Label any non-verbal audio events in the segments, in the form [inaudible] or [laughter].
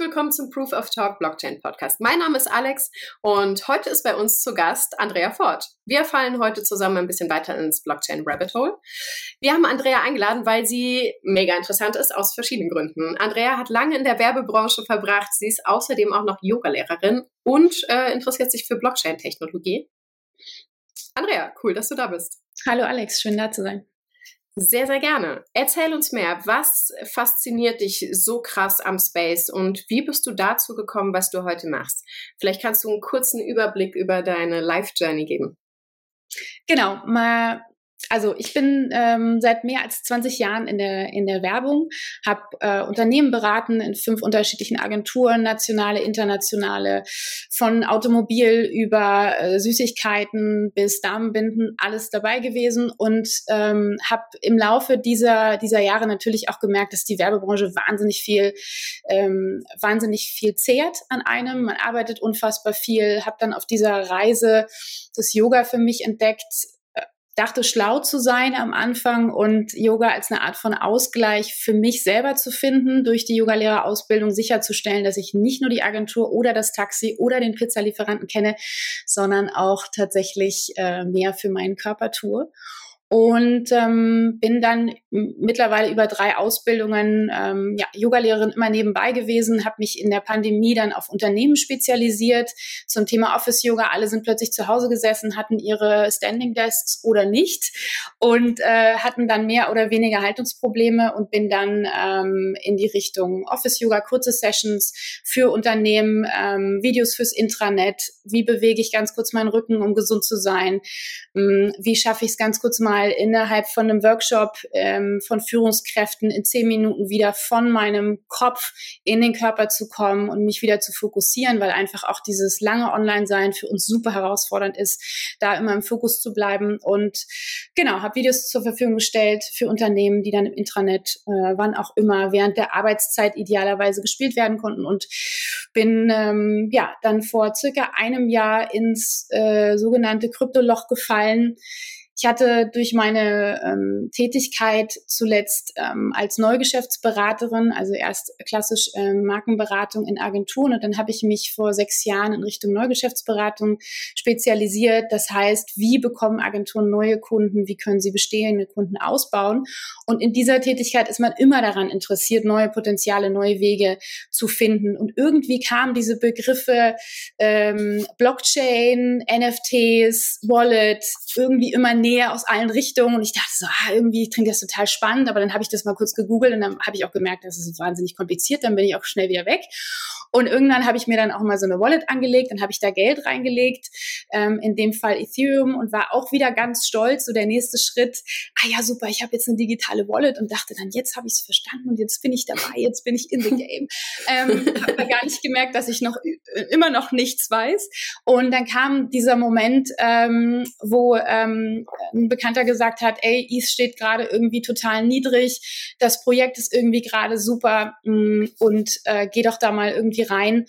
Willkommen zum Proof of Talk Blockchain Podcast. Mein Name ist Alex und heute ist bei uns zu Gast Andrea Ford. Wir fallen heute zusammen ein bisschen weiter ins Blockchain Rabbit Hole. Wir haben Andrea eingeladen, weil sie mega interessant ist aus verschiedenen Gründen. Andrea hat lange in der Werbebranche verbracht. Sie ist außerdem auch noch Yogalehrerin und äh, interessiert sich für Blockchain-Technologie. Andrea, cool, dass du da bist. Hallo Alex, schön da zu sein. Sehr, sehr gerne. Erzähl uns mehr. Was fasziniert dich so krass am Space und wie bist du dazu gekommen, was du heute machst? Vielleicht kannst du einen kurzen Überblick über deine Life Journey geben. Genau, mal also ich bin ähm, seit mehr als 20 Jahren in der, in der Werbung, habe äh, Unternehmen beraten in fünf unterschiedlichen Agenturen, nationale, internationale, von Automobil über äh, Süßigkeiten bis Damenbinden, alles dabei gewesen und ähm, habe im Laufe dieser, dieser Jahre natürlich auch gemerkt, dass die Werbebranche wahnsinnig viel, ähm, wahnsinnig viel zehrt an einem. Man arbeitet unfassbar viel, habe dann auf dieser Reise das Yoga für mich entdeckt, dachte, schlau zu sein am Anfang und Yoga als eine Art von Ausgleich für mich selber zu finden, durch die Yogalehrerausbildung sicherzustellen, dass ich nicht nur die Agentur oder das Taxi oder den Pizzalieferanten kenne, sondern auch tatsächlich äh, mehr für meinen Körper tue und ähm, bin dann mittlerweile über drei Ausbildungen ähm, ja, Yogalehrerin immer nebenbei gewesen, habe mich in der Pandemie dann auf Unternehmen spezialisiert zum Thema Office Yoga. Alle sind plötzlich zu Hause gesessen, hatten ihre Standing Desks oder nicht und äh, hatten dann mehr oder weniger Haltungsprobleme und bin dann ähm, in die Richtung Office Yoga, kurze Sessions für Unternehmen, ähm, Videos fürs Intranet, wie bewege ich ganz kurz meinen Rücken, um gesund zu sein, ähm, wie schaffe ich es ganz kurz mal mal innerhalb von einem Workshop ähm, von Führungskräften in zehn Minuten wieder von meinem Kopf in den Körper zu kommen und mich wieder zu fokussieren, weil einfach auch dieses lange Online-Sein für uns super herausfordernd ist, da immer im Fokus zu bleiben. Und genau, habe Videos zur Verfügung gestellt für Unternehmen, die dann im Intranet, äh, wann auch immer, während der Arbeitszeit idealerweise gespielt werden konnten und bin ähm, ja dann vor circa einem Jahr ins äh, sogenannte Kryptoloch gefallen ich hatte durch meine ähm, Tätigkeit zuletzt ähm, als Neugeschäftsberaterin, also erst klassisch ähm, Markenberatung in Agenturen und dann habe ich mich vor sechs Jahren in Richtung Neugeschäftsberatung spezialisiert. Das heißt, wie bekommen Agenturen neue Kunden, wie können sie bestehende Kunden ausbauen? Und in dieser Tätigkeit ist man immer daran interessiert, neue Potenziale, neue Wege zu finden. Und irgendwie kamen diese Begriffe ähm, Blockchain, NFTs, Wallet irgendwie immer näher näher aus allen Richtungen und ich dachte so, ah, irgendwie klingt das total spannend, aber dann habe ich das mal kurz gegoogelt und dann habe ich auch gemerkt, das ist wahnsinnig kompliziert, dann bin ich auch schnell wieder weg. Und irgendwann habe ich mir dann auch mal so eine Wallet angelegt, dann habe ich da Geld reingelegt, ähm, in dem Fall Ethereum und war auch wieder ganz stolz, so der nächste Schritt, ah ja super, ich habe jetzt eine digitale Wallet und dachte dann, jetzt habe ich es verstanden und jetzt bin ich dabei, jetzt bin ich in the game. ähm, habe gar nicht gemerkt, dass ich noch äh, immer noch nichts weiß. Und dann kam dieser Moment, ähm, wo ähm, ein Bekannter gesagt hat, ey, ETH steht gerade irgendwie total niedrig, das Projekt ist irgendwie gerade super mh, mm, und äh, geh doch da mal irgendwie rein.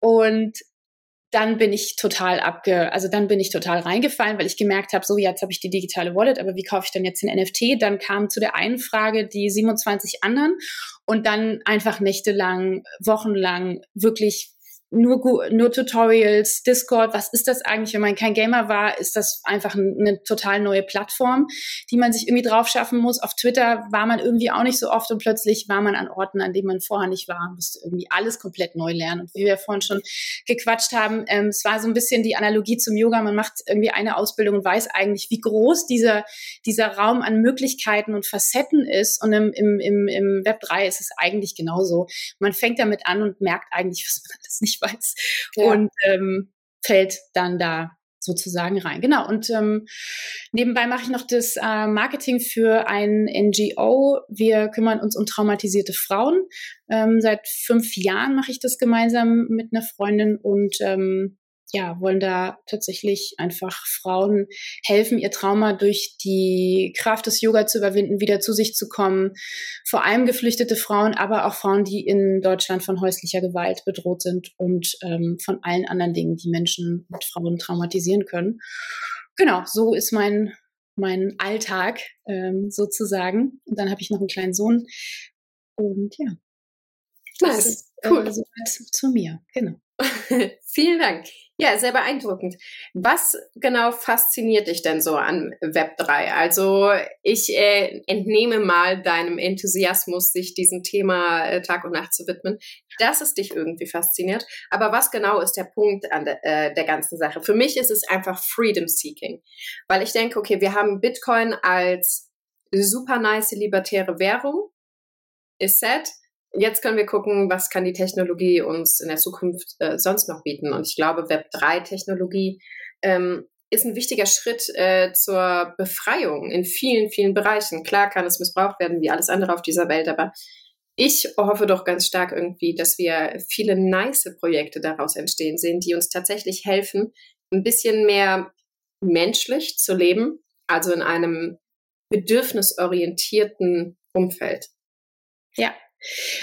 Und dann bin ich total abge, also dann bin ich total reingefallen, weil ich gemerkt habe, so jetzt habe ich die digitale Wallet, aber wie kaufe ich denn jetzt den NFT? Dann kam zu der einen Frage die 27 anderen und dann einfach nächtelang, wochenlang wirklich nur, nur Tutorials, Discord, was ist das eigentlich? Wenn man kein Gamer war, ist das einfach eine total neue Plattform, die man sich irgendwie drauf schaffen muss. Auf Twitter war man irgendwie auch nicht so oft und plötzlich war man an Orten, an denen man vorher nicht war, musste irgendwie alles komplett neu lernen. Und wie wir vorhin schon gequatscht haben, ähm, es war so ein bisschen die Analogie zum Yoga. Man macht irgendwie eine Ausbildung und weiß eigentlich, wie groß dieser, dieser Raum an Möglichkeiten und Facetten ist. Und im, im, im, im Web 3 ist es eigentlich genauso. Man fängt damit an und merkt eigentlich, [laughs] was man das nicht weiß ja. und ähm, fällt dann da sozusagen rein. Genau. Und ähm, nebenbei mache ich noch das äh, Marketing für ein NGO. Wir kümmern uns um traumatisierte Frauen. Ähm, seit fünf Jahren mache ich das gemeinsam mit einer Freundin und ähm, ja, wollen da tatsächlich einfach Frauen helfen, ihr Trauma durch die Kraft des Yoga zu überwinden, wieder zu sich zu kommen. Vor allem geflüchtete Frauen, aber auch Frauen, die in Deutschland von häuslicher Gewalt bedroht sind und ähm, von allen anderen Dingen, die Menschen mit Frauen traumatisieren können. Genau, so ist mein mein Alltag ähm, sozusagen. Und dann habe ich noch einen kleinen Sohn. Und ja, Nice. Ist, äh, cool. so zu mir, genau. [laughs] Vielen Dank. Ja, sehr beeindruckend. Was genau fasziniert dich denn so an Web3? Also ich äh, entnehme mal deinem Enthusiasmus, sich diesem Thema äh, Tag und Nacht zu widmen, dass es dich irgendwie fasziniert. Aber was genau ist der Punkt an de, äh, der ganzen Sache? Für mich ist es einfach Freedom Seeking, weil ich denke, okay, wir haben Bitcoin als super nice libertäre Währung, ist set jetzt können wir gucken, was kann die Technologie uns in der Zukunft äh, sonst noch bieten. Und ich glaube, Web3-Technologie ähm, ist ein wichtiger Schritt äh, zur Befreiung in vielen, vielen Bereichen. Klar kann es missbraucht werden, wie alles andere auf dieser Welt, aber ich hoffe doch ganz stark irgendwie, dass wir viele nice Projekte daraus entstehen sehen, die uns tatsächlich helfen, ein bisschen mehr menschlich zu leben, also in einem bedürfnisorientierten Umfeld. Ja,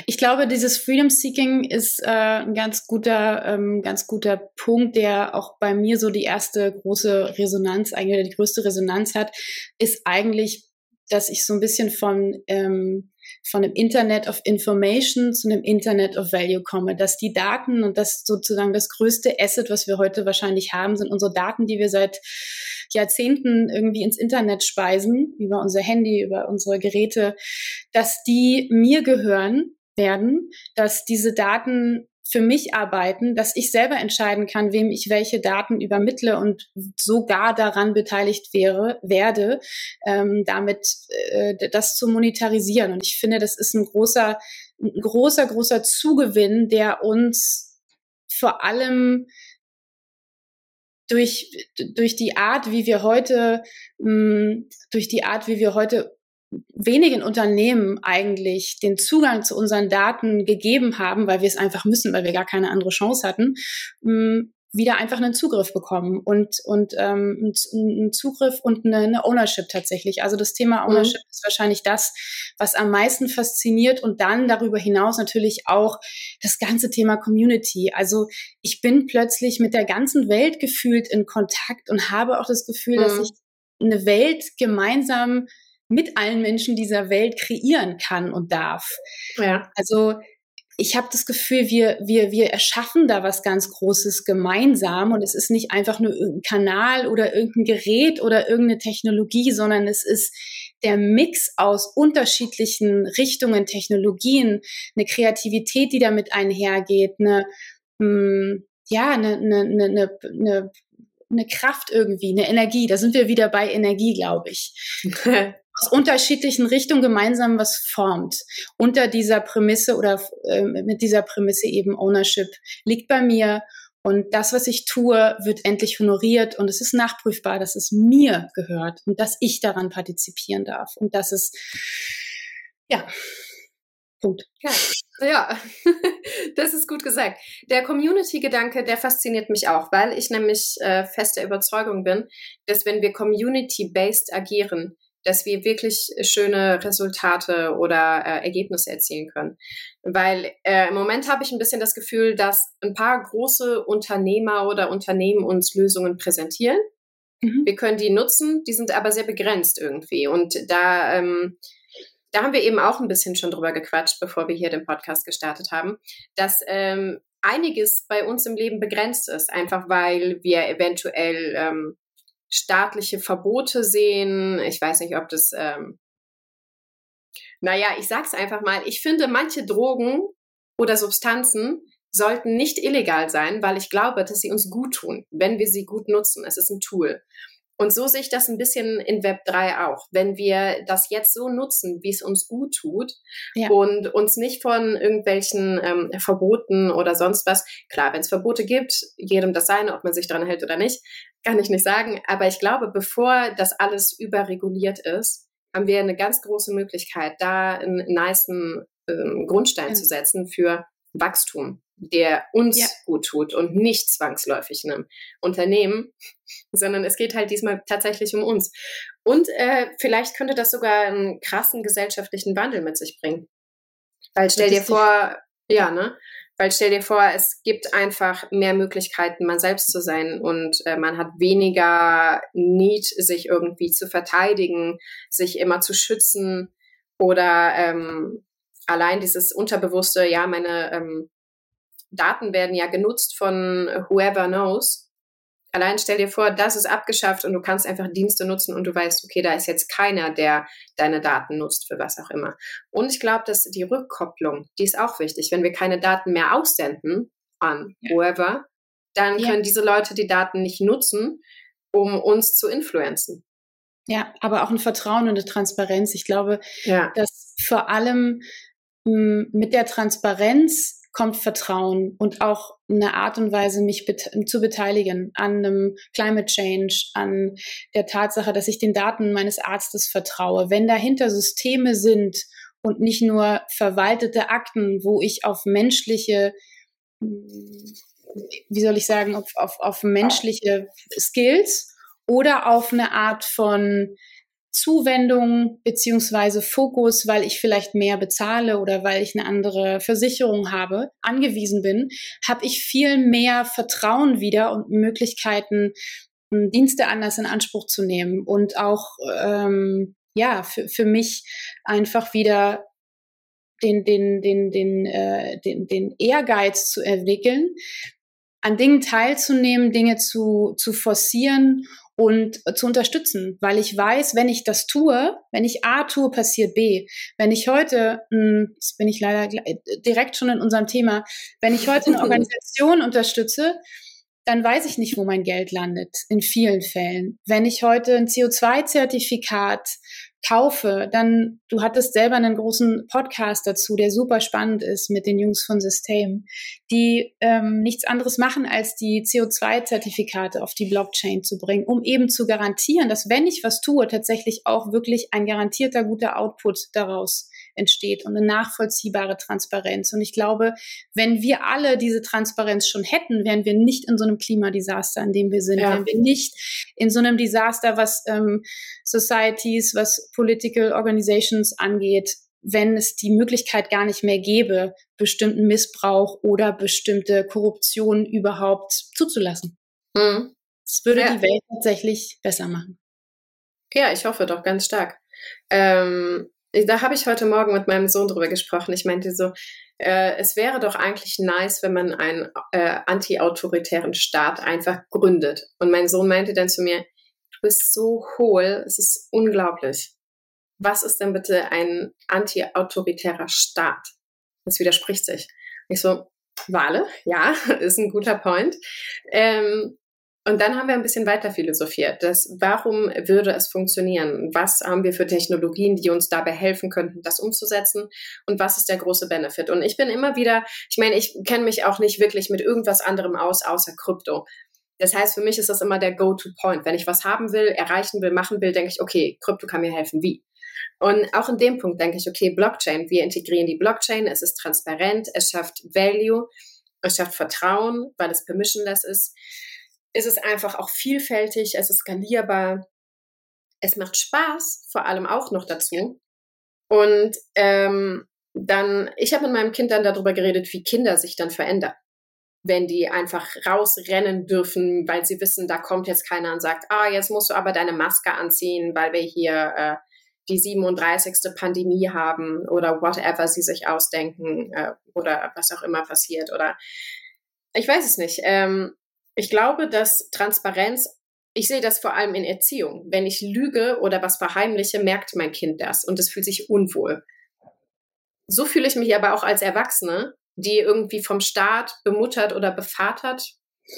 ich glaube, dieses Freedom Seeking ist äh, ein ganz guter, ähm, ganz guter Punkt, der auch bei mir so die erste große Resonanz, eigentlich die größte Resonanz hat, ist eigentlich, dass ich so ein bisschen von ähm, von dem Internet of Information zu einem Internet of Value komme, dass die Daten und das sozusagen das größte Asset, was wir heute wahrscheinlich haben, sind unsere Daten, die wir seit Jahrzehnten irgendwie ins Internet speisen, über unser Handy, über unsere Geräte, dass die mir gehören werden, dass diese Daten für mich arbeiten, dass ich selber entscheiden kann, wem ich welche Daten übermittle und sogar daran beteiligt wäre, werde, ähm, damit äh, das zu monetarisieren. Und ich finde, das ist ein großer, ein großer, großer Zugewinn, der uns vor allem durch, durch die Art, wie wir heute, mh, mm, durch die Art, wie wir heute wenigen Unternehmen eigentlich den Zugang zu unseren Daten gegeben haben, weil wir es einfach müssen, weil wir gar keine andere Chance hatten, mm, wieder einfach einen Zugriff bekommen und, und ähm, einen Zugriff und eine, eine Ownership tatsächlich. Also das Thema mhm. Ownership mhm. ist wahrscheinlich das, was am meisten fasziniert und dann darüber hinaus natürlich auch das ganze Thema Community. Also ich bin plötzlich mit der ganzen Welt gefühlt in Kontakt und habe auch das Gefühl, mhm. dass ich eine Welt gemeinsam mit allen Menschen dieser Welt kreieren kann und darf. Ja. Also ich habe das Gefühl, wir, wir, wir erschaffen da was ganz Großes gemeinsam und es ist nicht einfach nur irgendein Kanal oder irgendein Gerät oder irgendeine Technologie, sondern es ist der Mix aus unterschiedlichen Richtungen, Technologien, eine Kreativität, die damit einhergeht, eine, mh, hm, ja, eine, eine, eine, eine, eine Kraft irgendwie, eine Energie. Da sind wir wieder bei Energie, glaube ich. [laughs] aus unterschiedlichen Richtungen gemeinsam was formt. Unter dieser Prämisse oder äh, mit dieser Prämisse eben Ownership liegt bei mir und das, was ich tue, wird endlich honoriert und es ist nachprüfbar, dass es mir gehört und dass ich daran partizipieren darf und dass es, ja, Punkt. Ja, ja. [laughs] das ist gut gesagt. Der Community-Gedanke, der fasziniert mich auch, weil ich nämlich äh, fester Überzeugung bin, dass wenn wir community-based agieren, dass wir wirklich schöne Resultate oder äh, Ergebnisse erzielen können. Weil äh, im Moment habe ich ein bisschen das Gefühl, dass ein paar große Unternehmer oder Unternehmen uns Lösungen präsentieren. Mhm. Wir können die nutzen, die sind aber sehr begrenzt irgendwie. Und da, ähm, da haben wir eben auch ein bisschen schon drüber gequatscht, bevor wir hier den Podcast gestartet haben, dass ähm, einiges bei uns im Leben begrenzt ist, einfach weil wir eventuell ähm, staatliche Verbote sehen. Ich weiß nicht, ob das, ähm, naja, ich sag's einfach mal, ich finde, manche Drogen oder Substanzen sollten nicht illegal sein, weil ich glaube, dass sie uns gut tun, wenn wir sie gut nutzen. Es ist ein Tool. Und so sehe ich das ein bisschen in Web 3 auch. Wenn wir das jetzt so nutzen, wie es uns gut tut ja. und uns nicht von irgendwelchen ähm, Verboten oder sonst was, klar, wenn es Verbote gibt, jedem das seine, ob man sich daran hält oder nicht, kann ich nicht sagen. Aber ich glaube, bevor das alles überreguliert ist, haben wir eine ganz große Möglichkeit, da einen niceen ähm, Grundstein ja. zu setzen für Wachstum der uns ja. gut tut und nicht zwangsläufig einem Unternehmen, sondern es geht halt diesmal tatsächlich um uns. Und äh, vielleicht könnte das sogar einen krassen gesellschaftlichen Wandel mit sich bringen. Weil stell dir vor, ja, ne? Weil stell dir vor, es gibt einfach mehr Möglichkeiten, man selbst zu sein und äh, man hat weniger Need, sich irgendwie zu verteidigen, sich immer zu schützen oder ähm, allein dieses unterbewusste, ja, meine ähm, Daten werden ja genutzt von whoever knows. Allein stell dir vor, das ist abgeschafft und du kannst einfach Dienste nutzen und du weißt, okay, da ist jetzt keiner, der deine Daten nutzt für was auch immer. Und ich glaube, dass die Rückkopplung, die ist auch wichtig. Wenn wir keine Daten mehr aussenden an whoever, dann ja. können diese Leute die Daten nicht nutzen, um uns zu influenzen. Ja, aber auch ein Vertrauen und eine Transparenz. Ich glaube, ja. dass vor allem hm, mit der Transparenz kommt Vertrauen und auch eine Art und Weise, mich bet zu beteiligen an einem Climate Change, an der Tatsache, dass ich den Daten meines Arztes vertraue. Wenn dahinter Systeme sind und nicht nur verwaltete Akten, wo ich auf menschliche, wie soll ich sagen, auf, auf, auf menschliche Skills oder auf eine Art von Zuwendung beziehungsweise Fokus, weil ich vielleicht mehr bezahle oder weil ich eine andere Versicherung habe, angewiesen bin, habe ich viel mehr Vertrauen wieder und Möglichkeiten, Dienste anders in Anspruch zu nehmen und auch ähm, ja für, für mich einfach wieder den, den, den, den, äh, den, den Ehrgeiz zu entwickeln, an Dingen teilzunehmen, Dinge zu, zu forcieren und zu unterstützen, weil ich weiß, wenn ich das tue, wenn ich A tue, passiert B. Wenn ich heute, hm, jetzt bin ich leider direkt schon in unserem Thema, wenn ich heute eine [laughs] Organisation unterstütze, dann weiß ich nicht, wo mein Geld landet, in vielen Fällen. Wenn ich heute ein CO2-Zertifikat kaufe, dann, du hattest selber einen großen Podcast dazu, der super spannend ist mit den Jungs von System, die ähm, nichts anderes machen, als die CO2-Zertifikate auf die Blockchain zu bringen, um eben zu garantieren, dass wenn ich was tue, tatsächlich auch wirklich ein garantierter guter Output daraus entsteht und eine nachvollziehbare Transparenz. Und ich glaube, wenn wir alle diese Transparenz schon hätten, wären wir nicht in so einem Klimadesaster, in dem wir sind, ja. wären wir nicht in so einem Desaster, was ähm, Societies, was Political Organizations angeht, wenn es die Möglichkeit gar nicht mehr gäbe, bestimmten Missbrauch oder bestimmte Korruption überhaupt zuzulassen. Mhm. Das würde ja. die Welt tatsächlich besser machen. Ja, ich hoffe doch ganz stark. Ähm, da habe ich heute Morgen mit meinem Sohn drüber gesprochen. Ich meinte so, äh, es wäre doch eigentlich nice, wenn man einen äh, anti-autoritären Staat einfach gründet. Und mein Sohn meinte dann zu mir, du bist so hohl, es ist unglaublich. Was ist denn bitte ein anti-autoritärer Staat? Das widerspricht sich. Ich so, Wale, ja, [laughs] ist ein guter Point. Ähm, und dann haben wir ein bisschen weiter philosophiert. Das, warum würde es funktionieren? Was haben wir für Technologien, die uns dabei helfen könnten, das umzusetzen? Und was ist der große Benefit? Und ich bin immer wieder, ich meine, ich kenne mich auch nicht wirklich mit irgendwas anderem aus, außer Krypto. Das heißt, für mich ist das immer der Go-to-Point. Wenn ich was haben will, erreichen will, machen will, denke ich, okay, Krypto kann mir helfen. Wie? Und auch in dem Punkt denke ich, okay, Blockchain, wir integrieren die Blockchain, es ist transparent, es schafft Value, es schafft Vertrauen, weil es permissionless ist ist es einfach auch vielfältig, es ist skalierbar, es macht Spaß, vor allem auch noch dazu. Und ähm, dann, ich habe mit meinem Kind dann darüber geredet, wie Kinder sich dann verändern. Wenn die einfach rausrennen dürfen, weil sie wissen, da kommt jetzt keiner und sagt, ah, jetzt musst du aber deine Maske anziehen, weil wir hier äh, die 37. Pandemie haben oder whatever sie sich ausdenken äh, oder was auch immer passiert oder ich weiß es nicht. Ähm, ich glaube, dass Transparenz, ich sehe das vor allem in Erziehung. Wenn ich lüge oder was verheimliche, merkt mein Kind das und es fühlt sich unwohl. So fühle ich mich aber auch als Erwachsene, die irgendwie vom Staat bemuttert oder bevatert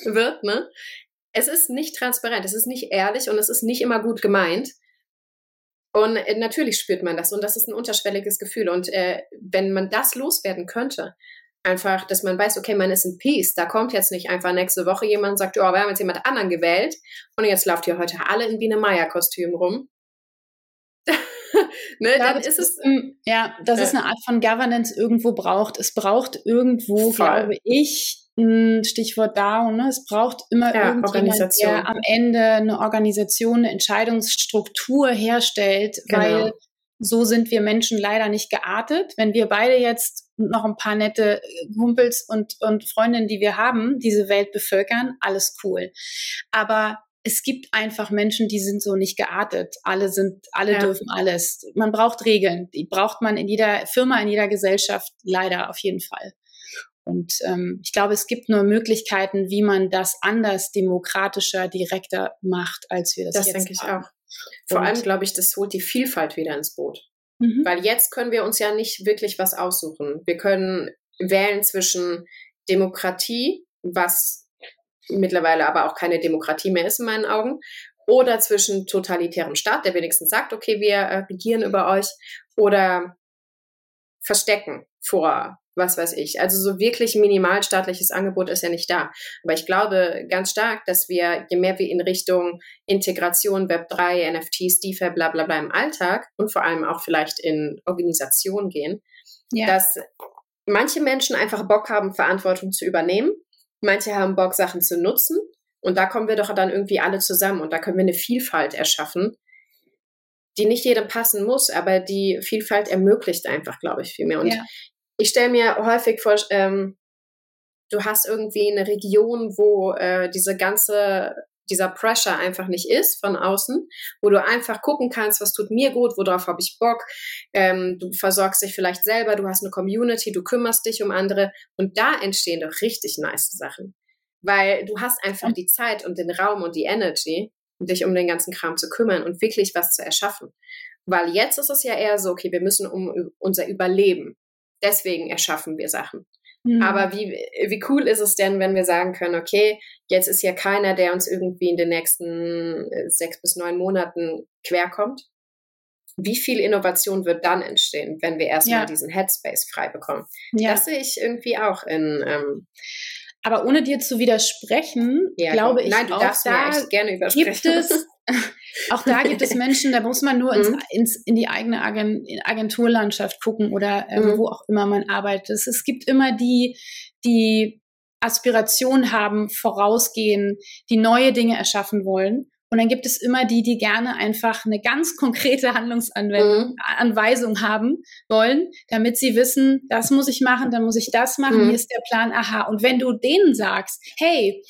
wird. Ne? Es ist nicht transparent, es ist nicht ehrlich und es ist nicht immer gut gemeint. Und äh, natürlich spürt man das und das ist ein unterschwelliges Gefühl. Und äh, wenn man das loswerden könnte, einfach, dass man weiß, okay, man ist in Peace. Da kommt jetzt nicht einfach nächste Woche jemand und sagt, oh, wir haben jetzt jemand anderen gewählt und jetzt lauft ihr heute alle in Biene Meier-Kostüm rum. [laughs] ne, ja, dann ist es. ja, das äh, ist eine Art von Governance irgendwo braucht. Es braucht irgendwo, voll. glaube ich, ein Stichwort Down, ne? es braucht immer ja, irgendjemand, der am Ende eine Organisation, eine Entscheidungsstruktur herstellt, genau. weil so sind wir Menschen leider nicht geartet. Wenn wir beide jetzt noch ein paar nette Kumpels und, und Freundinnen, die wir haben, diese Welt bevölkern, alles cool. Aber es gibt einfach Menschen, die sind so nicht geartet. Alle sind, alle ja. dürfen alles. Man braucht Regeln. Die braucht man in jeder Firma, in jeder Gesellschaft leider auf jeden Fall. Und ähm, ich glaube, es gibt nur Möglichkeiten, wie man das anders, demokratischer, direkter macht, als wir das, das jetzt denke ich auch. Vor allem glaube ich, das holt die Vielfalt wieder ins Boot. Mhm. Weil jetzt können wir uns ja nicht wirklich was aussuchen. Wir können wählen zwischen Demokratie, was mittlerweile aber auch keine Demokratie mehr ist in meinen Augen, oder zwischen totalitärem Staat, der wenigstens sagt, okay, wir äh, regieren über euch, oder verstecken vor was weiß ich. Also so wirklich minimalstaatliches Angebot ist ja nicht da. Aber ich glaube ganz stark, dass wir, je mehr wir in Richtung Integration, Web3, NFTs, DeFi, bla bla bla im Alltag und vor allem auch vielleicht in Organisationen gehen, ja. dass manche Menschen einfach Bock haben, Verantwortung zu übernehmen. Manche haben Bock, Sachen zu nutzen. Und da kommen wir doch dann irgendwie alle zusammen und da können wir eine Vielfalt erschaffen, die nicht jedem passen muss, aber die Vielfalt ermöglicht einfach, glaube ich, viel mehr. Und ja ich stelle mir häufig vor, ähm, du hast irgendwie eine Region, wo äh, diese ganze dieser Pressure einfach nicht ist von außen, wo du einfach gucken kannst, was tut mir gut, worauf habe ich Bock. Ähm, du versorgst dich vielleicht selber, du hast eine Community, du kümmerst dich um andere und da entstehen doch richtig nice Sachen, weil du hast einfach die Zeit und den Raum und die Energy, dich um den ganzen Kram zu kümmern und wirklich was zu erschaffen. Weil jetzt ist es ja eher so, okay, wir müssen um unser Überleben Deswegen erschaffen wir Sachen. Mhm. Aber wie, wie cool ist es denn, wenn wir sagen können, okay, jetzt ist ja keiner, der uns irgendwie in den nächsten äh, sechs bis neun Monaten querkommt. Wie viel Innovation wird dann entstehen, wenn wir erstmal ja. diesen Headspace frei bekommen? Ja. Das sehe ich irgendwie auch in. Ähm, aber ohne dir zu widersprechen, ja, glaube ich, Nein, du auch darfst da mir gerne übersprechen. Gibt es, [laughs] auch da gibt es Menschen, da muss man nur ins, mhm. ins, in die eigene Agenturlandschaft gucken oder ähm, mhm. wo auch immer man arbeitet. Es, es gibt immer die, die Aspiration haben, vorausgehen, die neue Dinge erschaffen wollen. Und dann gibt es immer die, die gerne einfach eine ganz konkrete Handlungsanweisung mhm. haben wollen, damit sie wissen, das muss ich machen, dann muss ich das machen, mhm. hier ist der Plan, aha. Und wenn du denen sagst, hey,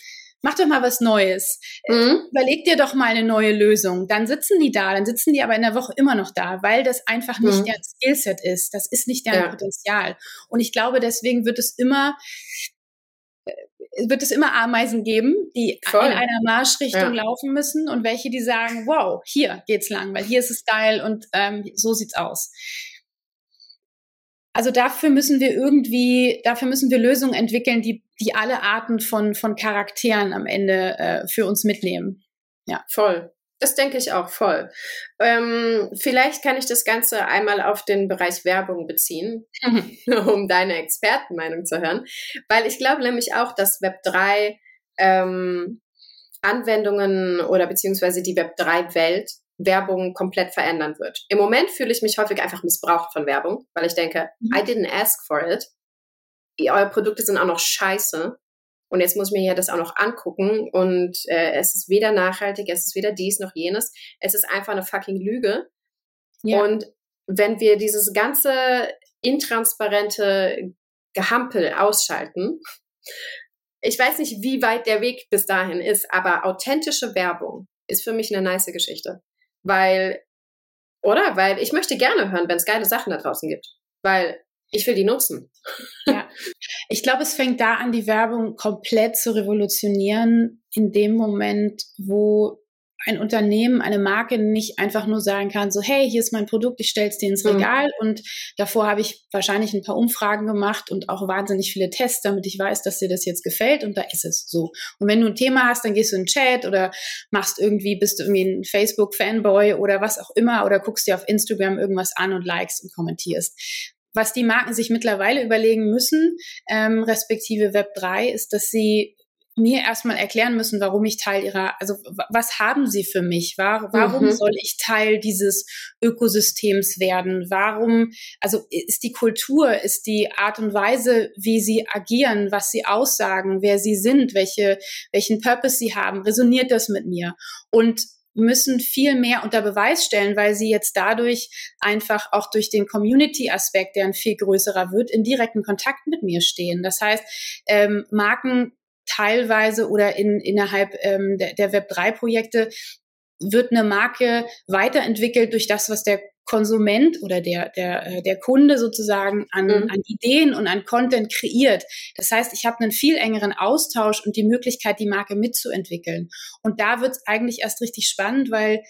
mach doch mal was Neues. Äh, mhm. Überleg dir doch mal eine neue Lösung. Dann sitzen die da, dann sitzen die aber in der Woche immer noch da, weil das einfach nicht mhm. deren Skillset ist. Das ist nicht deren ja. Potenzial. Und ich glaube, deswegen wird es immer äh, wird es immer Ameisen geben, die Voll. in einer Marschrichtung ja. laufen müssen und welche, die sagen, wow, hier geht's lang, weil hier ist es geil und ähm, so sieht's aus. Also dafür müssen wir irgendwie, dafür müssen wir Lösungen entwickeln, die, die alle Arten von, von Charakteren am Ende äh, für uns mitnehmen. Ja. Voll. Das denke ich auch voll. Ähm, vielleicht kann ich das Ganze einmal auf den Bereich Werbung beziehen, [laughs] [laughs] um deine Expertenmeinung zu hören, weil ich glaube nämlich auch, dass Web 3 ähm, Anwendungen oder beziehungsweise die Web 3 Welt Werbung komplett verändern wird. Im Moment fühle ich mich häufig einfach missbraucht von Werbung, weil ich denke, mhm. I didn't ask for it. Eure Produkte sind auch noch scheiße. Und jetzt muss ich mir ja das auch noch angucken. Und äh, es ist weder nachhaltig, es ist weder dies noch jenes. Es ist einfach eine fucking Lüge. Ja. Und wenn wir dieses ganze intransparente Gehampel ausschalten, ich weiß nicht, wie weit der Weg bis dahin ist, aber authentische Werbung ist für mich eine nice Geschichte. Weil, oder? Weil ich möchte gerne hören, wenn es geile Sachen da draußen gibt. Weil ich will die nutzen. Ja. Ich glaube, es fängt da an, die Werbung komplett zu revolutionieren, in dem Moment, wo ein Unternehmen, eine Marke nicht einfach nur sagen kann, so, hey, hier ist mein Produkt, ich stelle es dir ins mhm. Regal mhm. und davor habe ich wahrscheinlich ein paar Umfragen gemacht und auch wahnsinnig viele Tests, damit ich weiß, dass dir das jetzt gefällt und da ist es so. Und wenn du ein Thema hast, dann gehst du in den Chat oder machst irgendwie, bist du irgendwie ein Facebook-Fanboy oder was auch immer oder guckst dir auf Instagram irgendwas an und likest und kommentierst. Was die Marken sich mittlerweile überlegen müssen, ähm, respektive Web 3, ist, dass sie mir erstmal erklären müssen, warum ich Teil ihrer, also was haben sie für mich? Warum mhm. soll ich Teil dieses Ökosystems werden? Warum, also ist die Kultur, ist die Art und Weise, wie sie agieren, was sie aussagen, wer sie sind, welche, welchen Purpose sie haben, resoniert das mit mir? Und müssen viel mehr unter Beweis stellen, weil sie jetzt dadurch einfach auch durch den Community-Aspekt, der ein viel größerer wird, in direkten Kontakt mit mir stehen. Das heißt, ähm, Marken teilweise oder in, innerhalb ähm, der, der Web3-Projekte wird eine Marke weiterentwickelt durch das, was der Konsument oder der, der, äh, der Kunde sozusagen an, mhm. an Ideen und an Content kreiert. Das heißt, ich habe einen viel engeren Austausch und die Möglichkeit, die Marke mitzuentwickeln. Und da wird es eigentlich erst richtig spannend, weil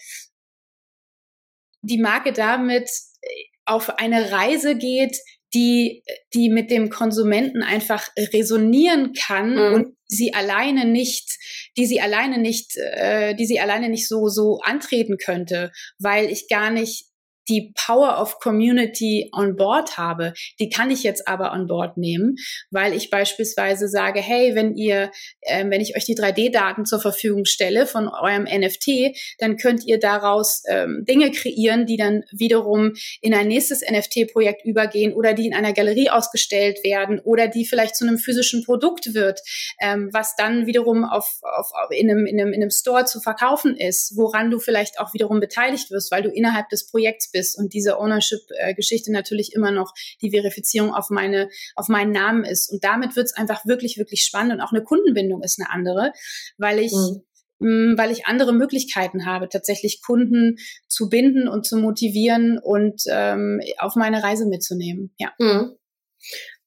die Marke damit äh, auf eine Reise geht, die, die mit dem Konsumenten einfach resonieren kann mhm. und sie alleine nicht, die sie alleine nicht, äh, die sie alleine nicht so so antreten könnte, weil ich gar nicht die Power of Community on board habe, die kann ich jetzt aber on board nehmen, weil ich beispielsweise sage, hey, wenn ihr, äh, wenn ich euch die 3D-Daten zur Verfügung stelle von eurem NFT, dann könnt ihr daraus ähm, Dinge kreieren, die dann wiederum in ein nächstes NFT-Projekt übergehen oder die in einer Galerie ausgestellt werden oder die vielleicht zu einem physischen Produkt wird, ähm, was dann wiederum auf, auf, auf in, einem, in, einem, in einem Store zu verkaufen ist, woran du vielleicht auch wiederum beteiligt wirst, weil du innerhalb des Projekts bist bist und diese Ownership-Geschichte natürlich immer noch die Verifizierung auf meine, auf meinen Namen ist. Und damit wird es einfach wirklich, wirklich spannend und auch eine Kundenbindung ist eine andere, weil ich mhm weil ich andere Möglichkeiten habe, tatsächlich Kunden zu binden und zu motivieren und ähm, auf meine Reise mitzunehmen. Ja. Mhm.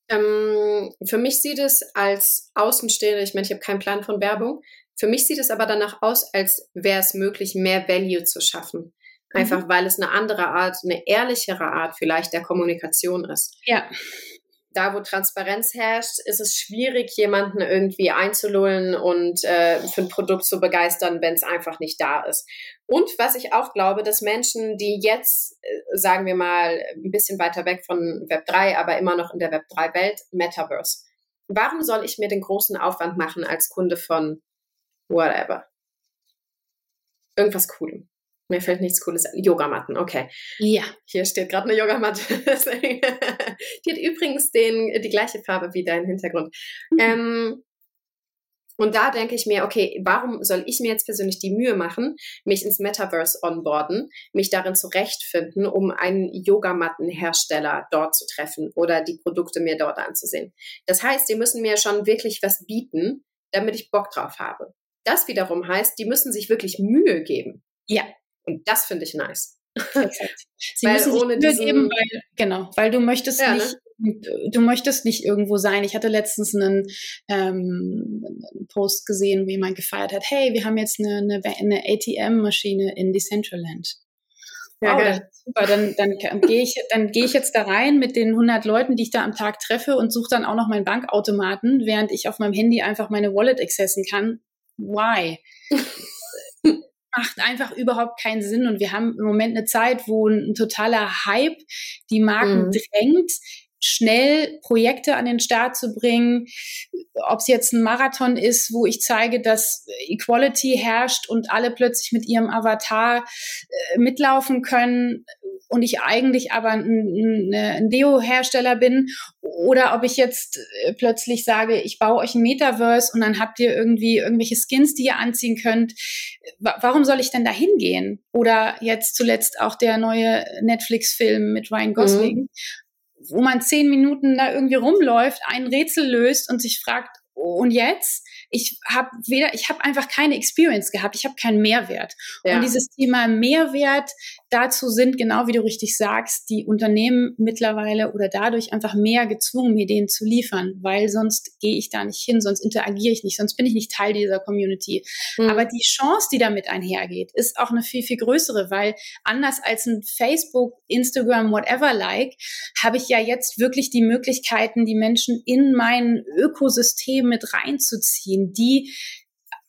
Ähm, für mich sieht es als Außenstehende, ich meine, ich habe keinen Plan von Werbung, für mich sieht es aber danach aus, als wäre es möglich, mehr Value zu schaffen. Einfach mhm. weil es eine andere Art, eine ehrlichere Art vielleicht der Kommunikation ist. Ja. Da, wo Transparenz herrscht, ist es schwierig, jemanden irgendwie einzulullen und äh, für ein Produkt zu begeistern, wenn es einfach nicht da ist. Und was ich auch glaube, dass Menschen, die jetzt, äh, sagen wir mal, ein bisschen weiter weg von Web 3, aber immer noch in der Web 3-Welt, Metaverse. Warum soll ich mir den großen Aufwand machen als Kunde von whatever? Irgendwas Coolem. Mir fällt nichts Cooles an. Yogamatten, okay. Ja. Hier steht gerade eine Yogamatte. [laughs] die hat übrigens den, die gleiche Farbe wie dein Hintergrund. Mhm. Ähm, und da denke ich mir, okay, warum soll ich mir jetzt persönlich die Mühe machen, mich ins Metaverse onboarden, mich darin zurechtfinden, um einen Yogamattenhersteller dort zu treffen oder die Produkte mir dort anzusehen? Das heißt, die müssen mir schon wirklich was bieten, damit ich Bock drauf habe. Das wiederum heißt, die müssen sich wirklich Mühe geben. Ja. Und das finde ich nice. [laughs] Sie weil müssen ohne diesen, geben, weil, genau, weil du möchtest ja, nicht, ne? du möchtest nicht irgendwo sein. Ich hatte letztens einen, ähm, Post gesehen, wie jemand gefeiert hat, hey, wir haben jetzt eine, eine, eine ATM-Maschine in Decentraland. Ja, wow, geil. super. Dann, dann gehe ich, dann gehe ich jetzt da rein mit den 100 Leuten, die ich da am Tag treffe und suche dann auch noch meinen Bankautomaten, während ich auf meinem Handy einfach meine Wallet accessen kann. Why? [laughs] macht einfach überhaupt keinen Sinn. Und wir haben im Moment eine Zeit, wo ein, totaler Hype die Marken mhm. drängt, schnell Projekte an den Start zu bringen, ob es jetzt ein Marathon ist, wo ich zeige, dass Equality herrscht und alle plötzlich mit ihrem Avatar äh, mitlaufen können und ich eigentlich aber ein, ein Deo-Hersteller bin oder ob ich jetzt äh, plötzlich sage, ich baue euch ein Metaverse und dann habt ihr irgendwie irgendwelche Skins, die ihr anziehen könnt. Warum soll ich denn da hingehen? Oder jetzt zuletzt auch der neue Netflix-Film mit Ryan Gosling, mhm. wo man zehn Minuten da irgendwie rumläuft, ein Rätsel löst und sich fragt, und jetzt? Ich habe weder, ich habe einfach keine Experience gehabt, ich habe keinen Mehrwert. Ja. Und dieses Thema Mehrwert, dazu sind, genau wie du richtig sagst, die Unternehmen mittlerweile oder dadurch einfach mehr gezwungen, mir den zu liefern, weil sonst gehe ich da nicht hin, sonst interagiere ich nicht, sonst bin ich nicht Teil dieser Community. Mhm. Aber die Chance, die damit einhergeht, ist auch eine viel, viel größere, weil anders als ein Facebook, Instagram, whatever like, habe ich ja jetzt wirklich die Möglichkeiten, die Menschen in mein Ökosystem mit reinzuziehen, die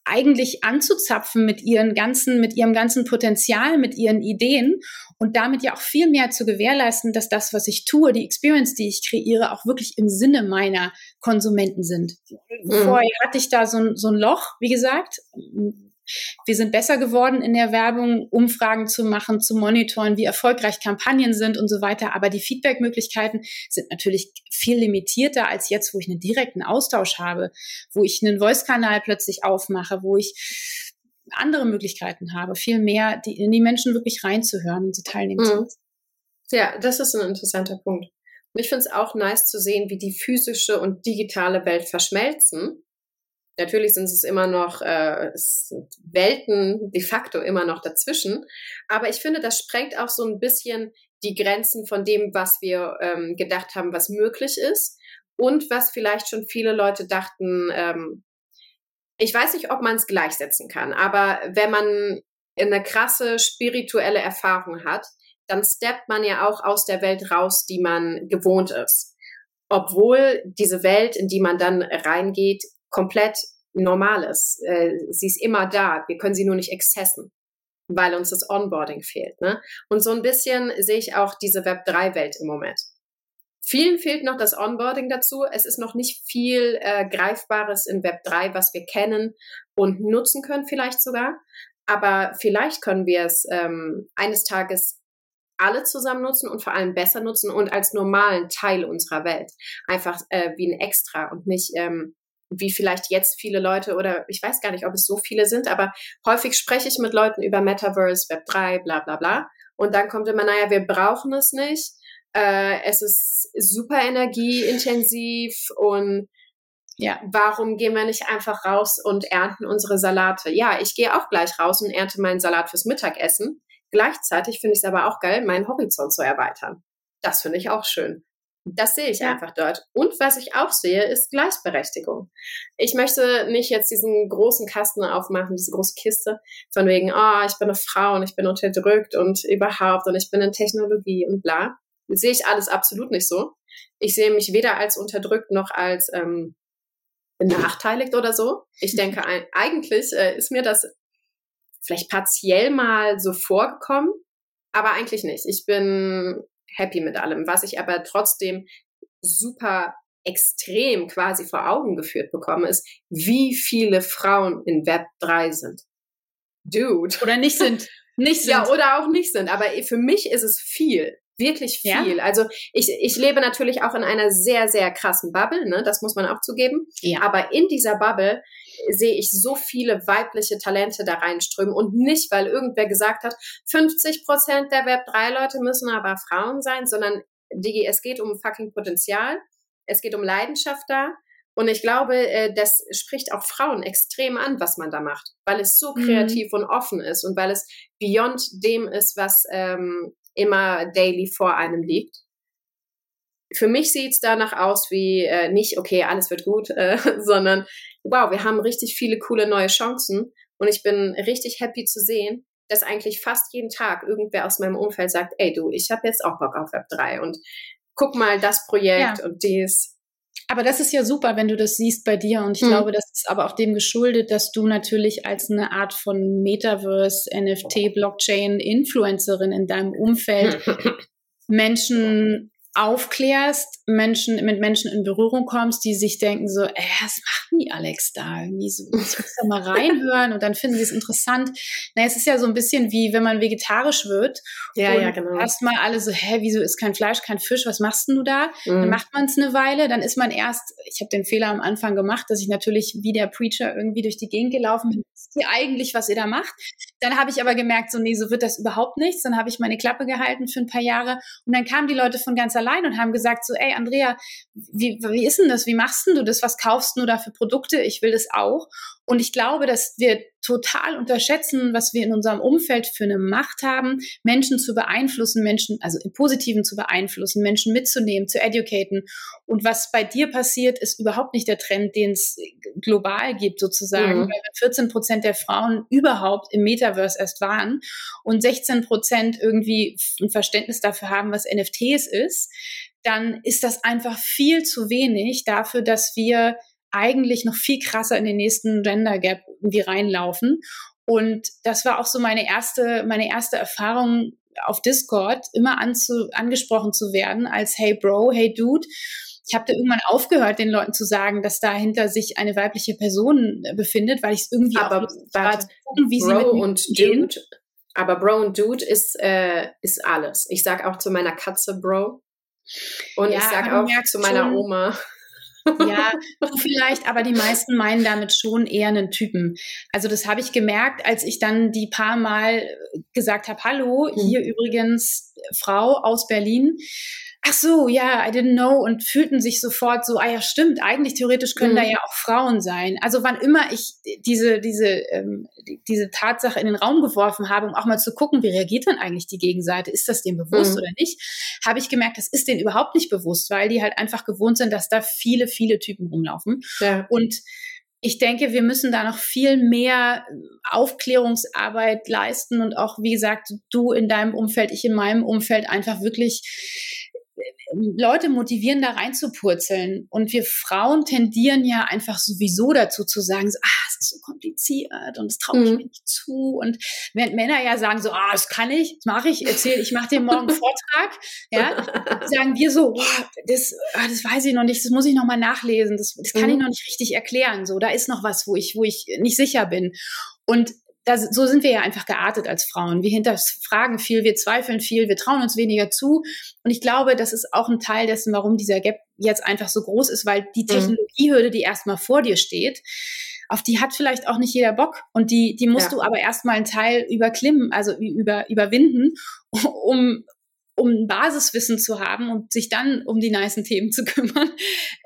eigentlich anzuzapfen mit ihren ganzen, mit ihrem ganzen Potenzial, mit ihren Ideen und damit ja auch viel mehr zu gewährleisten, dass das, was ich tue, die Experience, die ich kreiere, auch wirklich im Sinne meiner Konsumenten sind. Mhm. Vorher hatte ich da so so ein Loch, wie gesagt, wir sind besser geworden in der Werbung, Umfragen zu machen, zu monitoren, wie erfolgreich Kampagnen sind und so weiter. Aber die Feedbackmöglichkeiten sind natürlich viel limitierter als jetzt, wo ich einen direkten Austausch habe, wo ich einen Voice-Kanal plötzlich aufmache, wo ich andere Möglichkeiten habe, viel mehr die, in die Menschen wirklich reinzuhören und sie teilnehmen zu mhm. Ja, das ist ein interessanter Punkt. Und ich finde es auch nice zu sehen, wie die physische und digitale Welt verschmelzen Natürlich sind es immer noch äh, Welten de facto immer noch dazwischen. Aber ich finde, das sprengt auch so ein bisschen die Grenzen von dem, was wir ähm, gedacht haben, was möglich ist und was vielleicht schon viele Leute dachten. Ähm, ich weiß nicht, ob man es gleichsetzen kann, aber wenn man eine krasse spirituelle Erfahrung hat, dann steppt man ja auch aus der Welt raus, die man gewohnt ist. Obwohl diese Welt, in die man dann reingeht, komplett normal ist. Äh, sie ist immer da. Wir können sie nur nicht excessen, weil uns das Onboarding fehlt. Ne? Und so ein bisschen sehe ich auch diese Web3-Welt im Moment. Vielen fehlt noch das Onboarding dazu. Es ist noch nicht viel äh, Greifbares in Web3, was wir kennen und nutzen können, vielleicht sogar. Aber vielleicht können wir es ähm, eines Tages alle zusammen nutzen und vor allem besser nutzen und als normalen Teil unserer Welt. Einfach äh, wie ein Extra und nicht ähm, wie vielleicht jetzt viele Leute oder ich weiß gar nicht, ob es so viele sind, aber häufig spreche ich mit Leuten über Metaverse, Web 3, bla bla bla. Und dann kommt immer, naja, wir brauchen es nicht. Äh, es ist super energieintensiv und ja. Warum gehen wir nicht einfach raus und ernten unsere Salate? Ja, ich gehe auch gleich raus und ernte meinen Salat fürs Mittagessen. Gleichzeitig finde ich es aber auch geil, meinen Horizont zu erweitern. Das finde ich auch schön. Das sehe ich ja. einfach dort. Und was ich auch sehe, ist Gleichberechtigung. Ich möchte nicht jetzt diesen großen Kasten aufmachen, diese große Kiste, von wegen, oh, ich bin eine Frau und ich bin unterdrückt und überhaupt und ich bin in Technologie und bla. Das sehe ich alles absolut nicht so. Ich sehe mich weder als unterdrückt noch als ähm, benachteiligt oder so. Ich denke, [laughs] eigentlich äh, ist mir das vielleicht partiell mal so vorgekommen, aber eigentlich nicht. Ich bin happy mit allem. Was ich aber trotzdem super extrem quasi vor Augen geführt bekomme, ist, wie viele Frauen in Web 3 sind. Dude. Oder nicht sind. [laughs] Nicht sind. Ja, oder auch nicht sind. Aber für mich ist es viel. Wirklich viel. Ja. Also ich, ich lebe natürlich auch in einer sehr, sehr krassen Bubble, ne? das muss man auch zugeben. Ja. Aber in dieser Bubble sehe ich so viele weibliche Talente da reinströmen und nicht, weil irgendwer gesagt hat, 50 Prozent der Web3-Leute müssen aber Frauen sein, sondern Digi, es geht um fucking Potenzial, es geht um Leidenschaft da. Und ich glaube, äh, das spricht auch Frauen extrem an, was man da macht, weil es so mhm. kreativ mhm. und offen ist und weil es beyond dem ist, was ähm, immer daily vor einem liegt. Für mich sieht es danach aus wie äh, nicht, okay, alles wird gut, äh, [laughs] sondern wow, wir haben richtig viele coole neue Chancen und ich bin richtig happy zu sehen, dass eigentlich fast jeden Tag irgendwer aus meinem Umfeld sagt, ey du, ich habe jetzt auch Bock auf Web 3 und guck mal das Projekt ja. und dies. Aber das ist ja super, wenn du das siehst bei dir. Und ich hm. glaube, das ist aber auch dem geschuldet, dass du natürlich als eine Art von Metaverse, NFT, Blockchain, Influencerin in deinem Umfeld [laughs] Menschen aufklärst, Menschen, mit Menschen in Berührung kommst, die sich denken so, äh, was macht die Alex da? Irgendwie so, ich muss da mal [laughs] reinhören und dann finden sie es interessant. Na, es ist ja so ein bisschen wie, wenn man vegetarisch wird. Ja, ja, genau. Erstmal alle so, hä, wieso ist kein Fleisch, kein Fisch, was machst denn du da? Mhm. Dann macht man es eine Weile, dann ist man erst, ich habe den Fehler am Anfang gemacht, dass ich natürlich wie der Preacher irgendwie durch die Gegend gelaufen bin. Ist ihr eigentlich, was ihr da macht? Dann habe ich aber gemerkt, so, nee, so wird das überhaupt nichts. Dann habe ich meine Klappe gehalten für ein paar Jahre und dann kamen die Leute von ganz allein und haben gesagt so, ey Andrea, wie, wie ist denn das? Wie machst denn du das? Was kaufst du da für Produkte? Ich will das auch. Und ich glaube, dass wir total unterschätzen, was wir in unserem Umfeld für eine Macht haben, Menschen zu beeinflussen, Menschen, also im Positiven zu beeinflussen, Menschen mitzunehmen, zu educaten. Und was bei dir passiert, ist überhaupt nicht der Trend, den es global gibt, sozusagen, mhm. weil 14 Prozent der Frauen überhaupt im Metaverse erst waren und 16 Prozent irgendwie ein Verständnis dafür haben, was NFTs ist, dann ist das einfach viel zu wenig dafür, dass wir eigentlich noch viel krasser in den nächsten Gender Gap irgendwie reinlaufen. Und das war auch so meine erste, meine erste Erfahrung auf Discord, immer anzu, angesprochen zu werden als Hey Bro, Hey Dude. Ich habe da irgendwann aufgehört, den Leuten zu sagen, dass dahinter sich eine weibliche Person befindet, weil ich es irgendwie aber, war, wie Bro sie mit und Dude. Aber Bro und Dude ist, äh, ist alles. Ich sag auch zu meiner Katze Bro. Und ja, ich sag auch zu meiner schon, Oma. Ja, du vielleicht, aber die meisten meinen damit schon eher einen Typen. Also das habe ich gemerkt, als ich dann die paar Mal gesagt habe, hallo, hm. hier übrigens Frau aus Berlin. Ach so, ja, I didn't know und fühlten sich sofort so, ah ja, stimmt, eigentlich theoretisch können mhm. da ja auch Frauen sein. Also wann immer ich diese, diese, ähm, diese Tatsache in den Raum geworfen habe, um auch mal zu gucken, wie reagiert denn eigentlich die Gegenseite, ist das dem bewusst mhm. oder nicht, habe ich gemerkt, das ist denen überhaupt nicht bewusst, weil die halt einfach gewohnt sind, dass da viele, viele Typen rumlaufen. Ja. Und ich denke, wir müssen da noch viel mehr Aufklärungsarbeit leisten und auch, wie gesagt, du in deinem Umfeld, ich in meinem Umfeld einfach wirklich Leute motivieren, da reinzupurzeln. Und wir Frauen tendieren ja einfach sowieso dazu zu sagen, so, ah, es ist so kompliziert und das traue ich mhm. mir nicht zu. Und während Männer ja sagen so, ah, das kann ich, das mache ich, erzähle, ich mache dir morgen einen Vortrag, ja, sagen wir so, boah, das, ah, das weiß ich noch nicht, das muss ich noch mal nachlesen, das, das kann mhm. ich noch nicht richtig erklären. So, da ist noch was, wo ich, wo ich nicht sicher bin. Und das, so sind wir ja einfach geartet als Frauen. Wir hinterfragen viel, wir zweifeln viel, wir trauen uns weniger zu. Und ich glaube, das ist auch ein Teil dessen, warum dieser Gap jetzt einfach so groß ist, weil die mhm. Technologiehürde, die erstmal vor dir steht, auf die hat vielleicht auch nicht jeder Bock. Und die, die musst ja. du aber erstmal einen Teil überklimmen, also über, überwinden, um, um ein Basiswissen zu haben und sich dann um die nicen Themen zu [laughs] kümmern,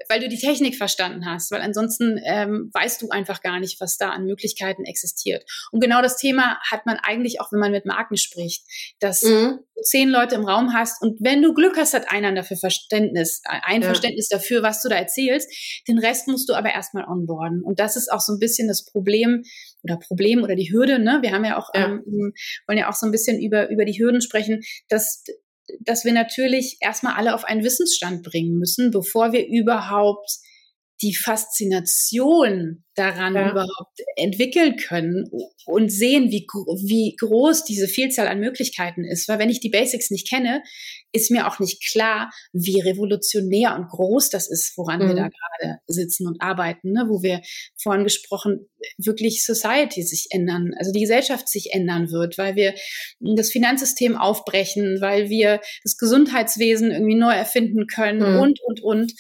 weil du die Technik verstanden hast, weil ansonsten ähm, weißt du einfach gar nicht, was da an Möglichkeiten existiert. Und genau das Thema hat man eigentlich auch, wenn man mit Marken spricht, dass mhm. du zehn Leute im Raum hast und wenn du Glück hast, hat einer dafür Verständnis, ein ja. Verständnis dafür, was du da erzählst. Den Rest musst du aber erstmal onboarden. Und das ist auch so ein bisschen das Problem oder Problem oder die Hürde. Ne? Wir haben ja auch, ja. Ähm, wollen ja auch so ein bisschen über, über die Hürden sprechen, dass dass wir natürlich erstmal alle auf einen Wissensstand bringen müssen, bevor wir überhaupt die Faszination daran ja. überhaupt entwickeln können und sehen, wie, wie groß diese Vielzahl an Möglichkeiten ist. Weil wenn ich die Basics nicht kenne, ist mir auch nicht klar, wie revolutionär und groß das ist, woran mhm. wir da gerade sitzen und arbeiten, ne? wo wir vorhin gesprochen, wirklich Society sich ändern, also die Gesellschaft sich ändern wird, weil wir das Finanzsystem aufbrechen, weil wir das Gesundheitswesen irgendwie neu erfinden können mhm. und, und, und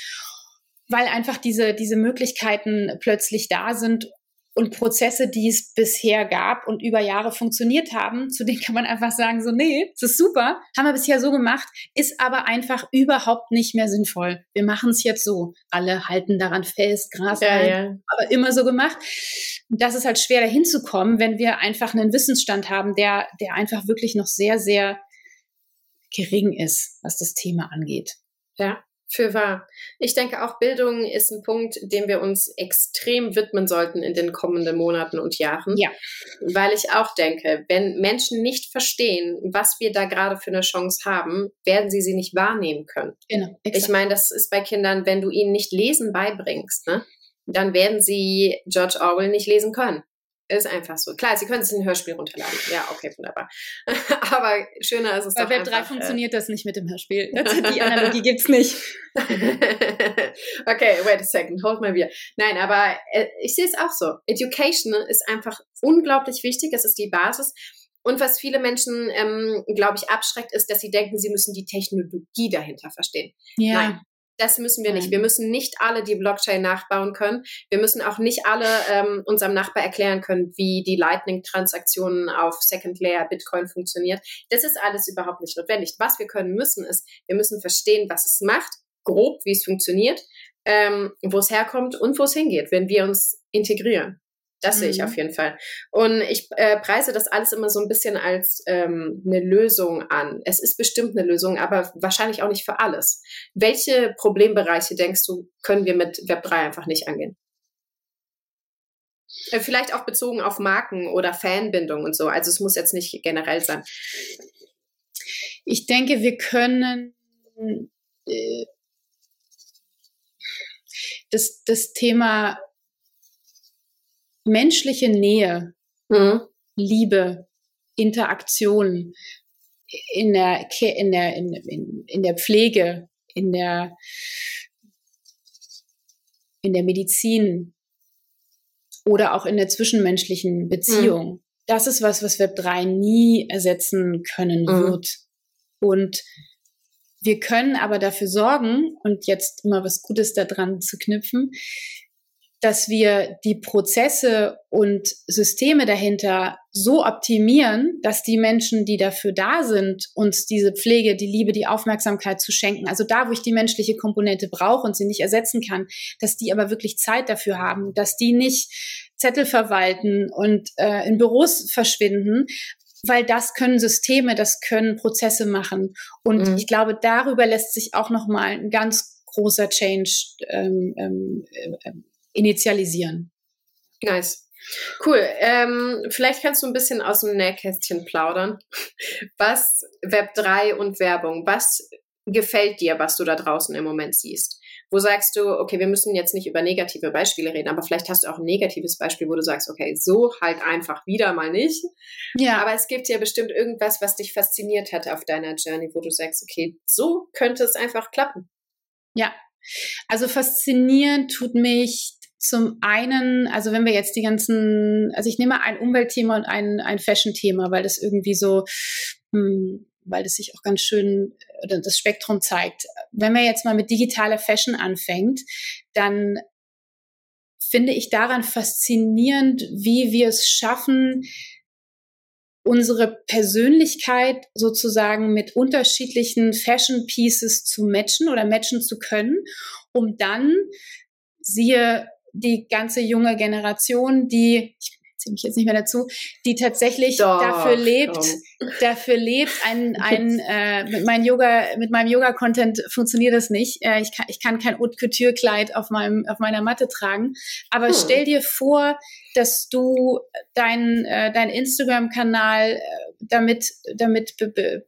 weil einfach diese, diese Möglichkeiten plötzlich da sind und Prozesse, die es bisher gab und über Jahre funktioniert haben, zu denen kann man einfach sagen, so, nee, das ist super, haben wir bisher so gemacht, ist aber einfach überhaupt nicht mehr sinnvoll. Wir machen es jetzt so. Alle halten daran fest, Gras ja, ja. aber immer so gemacht. Und das ist halt schwer dahin zu kommen, wenn wir einfach einen Wissensstand haben, der, der einfach wirklich noch sehr, sehr gering ist, was das Thema angeht. Ja, für wahr. Ich denke auch Bildung ist ein Punkt, dem wir uns extrem widmen sollten in den kommenden Monaten und Jahren. Ja. Weil ich auch denke, wenn Menschen nicht verstehen, was wir da gerade für eine Chance haben, werden sie sie nicht wahrnehmen können. Genau. Exakt. Ich meine, das ist bei Kindern, wenn du ihnen nicht Lesen beibringst, ne, dann werden sie George Orwell nicht lesen können. Ist einfach so. Klar, Sie können es in ein Hörspiel runterladen. Ja, okay, wunderbar. [laughs] Aber schöner ist es Bei doch Web 3 einfach, funktioniert äh, das nicht mit dem Hörspiel. [laughs] Die Analogie gibt's nicht. [laughs] okay, wait a second, hold my beer. Nein, aber äh, ich sehe es auch so. Education ist einfach unglaublich wichtig. Es ist die Basis. Und was viele Menschen, ähm, glaube ich, abschreckt, ist, dass sie denken, sie müssen die Technologie dahinter verstehen. Ja. Nein, das müssen wir nicht. Wir müssen nicht alle die Blockchain nachbauen können. Wir müssen auch nicht alle ähm, unserem Nachbar erklären können, wie die Lightning-Transaktionen auf Second Layer Bitcoin funktioniert. Das ist alles überhaupt nicht notwendig. Was wir können müssen, ist, wir müssen verstehen, was es macht, grob, wie es funktioniert, ähm, wo es herkommt und wo es hingeht, wenn wir uns integrieren. Das mhm. sehe ich auf mhm. jeden Fall. Und ich äh, preise das alles immer so ein bisschen als ähm, eine Lösung an. Es ist bestimmt eine Lösung, aber wahrscheinlich auch nicht für alles. Welche Problembereiche denkst du, können wir mit Web3 einfach nicht angehen? Äh, vielleicht auch bezogen auf Marken oder Fanbindung und so. Also es muss jetzt nicht generell sein. Ich denke, wir können äh, das, das Thema menschliche Nähe, mhm. Liebe, Interaktion in der, in der, in, in, in der Pflege, in der, in der Medizin oder auch in der zwischenmenschlichen Beziehung. Mhm. Das ist was, was Web 3 nie ersetzen können mhm. wird. Und wir können aber dafür sorgen, und jetzt immer was Gutes daran zu knüpfen, dass wir die Prozesse und Systeme dahinter so optimieren, dass die Menschen, die dafür da sind, uns diese Pflege, die Liebe, die Aufmerksamkeit zu schenken, also da, wo ich die menschliche Komponente brauche und sie nicht ersetzen kann, dass die aber wirklich Zeit dafür haben, dass die nicht Zettel verwalten und äh, in Büros verschwinden, weil das können Systeme, das können Prozesse machen. Und mhm. ich glaube, darüber lässt sich auch noch mal ein ganz großer Change ähm, ähm, äh, initialisieren. Nice. Cool. Ähm, vielleicht kannst du ein bisschen aus dem Nähkästchen plaudern. Was Web 3 und Werbung, was gefällt dir, was du da draußen im Moment siehst? Wo sagst du, okay, wir müssen jetzt nicht über negative Beispiele reden, aber vielleicht hast du auch ein negatives Beispiel, wo du sagst, okay, so halt einfach wieder mal nicht. Ja. Aber es gibt ja bestimmt irgendwas, was dich fasziniert hat auf deiner Journey, wo du sagst, okay, so könnte es einfach klappen. Ja. Also faszinierend tut mich zum einen, also wenn wir jetzt die ganzen, also ich nehme ein Umweltthema und ein, ein Fashion-Thema, weil das irgendwie so, hm, weil das sich auch ganz schön oder das Spektrum zeigt. Wenn man jetzt mal mit digitaler Fashion anfängt, dann finde ich daran faszinierend, wie wir es schaffen, unsere Persönlichkeit sozusagen mit unterschiedlichen Fashion Pieces zu matchen oder matchen zu können, um dann, siehe die ganze junge Generation, die, ich ziehe mich jetzt nicht mehr dazu, die tatsächlich Doch, dafür lebt, komm. dafür lebt, ein, ein [laughs] äh, mit meinem Yoga, mit meinem Yoga-Content funktioniert das nicht. Äh, ich, kann, ich kann kein Haute Couture-Kleid auf meinem, auf meiner Matte tragen. Aber hm. stell dir vor, dass du deinen äh, dein Instagram-Kanal äh, damit, damit be, be,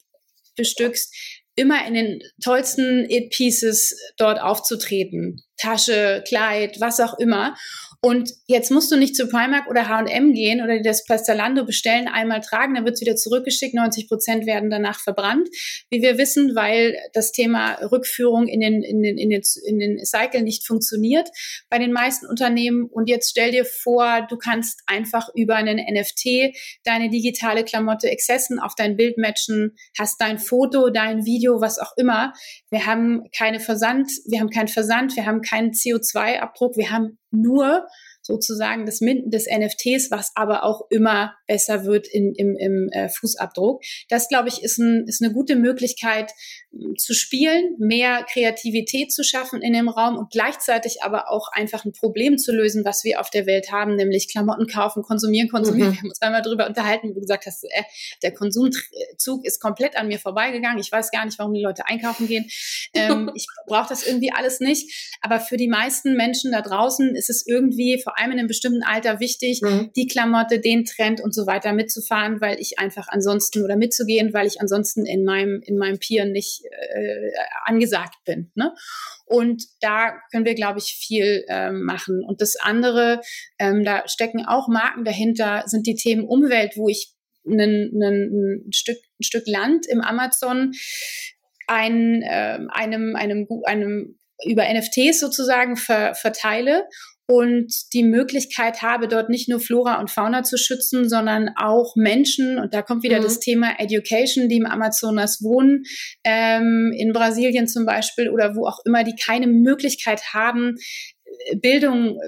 bestückst, immer in den tollsten It-Pieces dort aufzutreten. Tasche, Kleid, was auch immer. Und jetzt musst du nicht zu Primark oder H&M gehen oder das bei Zalando bestellen, einmal tragen, dann wird es wieder zurückgeschickt, 90 Prozent werden danach verbrannt. Wie wir wissen, weil das Thema Rückführung in den, in den, in den, in den Cycle nicht funktioniert bei den meisten Unternehmen. Und jetzt stell dir vor, du kannst einfach über einen NFT deine digitale Klamotte Excessen auf dein Bild matchen, hast dein Foto, dein Video, was auch immer. Wir haben keine Versand, wir haben keinen Versand, wir haben keinen CO2-Abdruck, wir haben nur sozusagen das Minden des NFTs, was aber auch immer besser wird in, im, im äh, Fußabdruck. Das, glaube ich, ist, ein, ist eine gute Möglichkeit äh, zu spielen, mehr Kreativität zu schaffen in dem Raum und gleichzeitig aber auch einfach ein Problem zu lösen, was wir auf der Welt haben, nämlich Klamotten kaufen, konsumieren, konsumieren. Mhm. Wir haben uns einmal darüber unterhalten, wie du gesagt hast, äh, der Konsumzug ist komplett an mir vorbeigegangen. Ich weiß gar nicht, warum die Leute einkaufen gehen. Ähm, [laughs] ich brauche das irgendwie alles nicht. Aber für die meisten Menschen da draußen ist es irgendwie vor allem in einem bestimmten Alter wichtig, mhm. die Klamotte, den Trend und so weiter mitzufahren, weil ich einfach ansonsten oder mitzugehen, weil ich ansonsten in meinem, in meinem Peer nicht äh, angesagt bin. Ne? Und da können wir, glaube ich, viel äh, machen. Und das andere, ähm, da stecken auch Marken dahinter, sind die Themen Umwelt, wo ich einen, einen, ein, Stück, ein Stück Land im Amazon ein, äh, einem, einem, einem über NFTs sozusagen ver, verteile und die Möglichkeit habe, dort nicht nur Flora und Fauna zu schützen, sondern auch Menschen. Und da kommt wieder mhm. das Thema Education, die im Amazonas wohnen, ähm, in Brasilien zum Beispiel oder wo auch immer, die keine Möglichkeit haben, Bildung,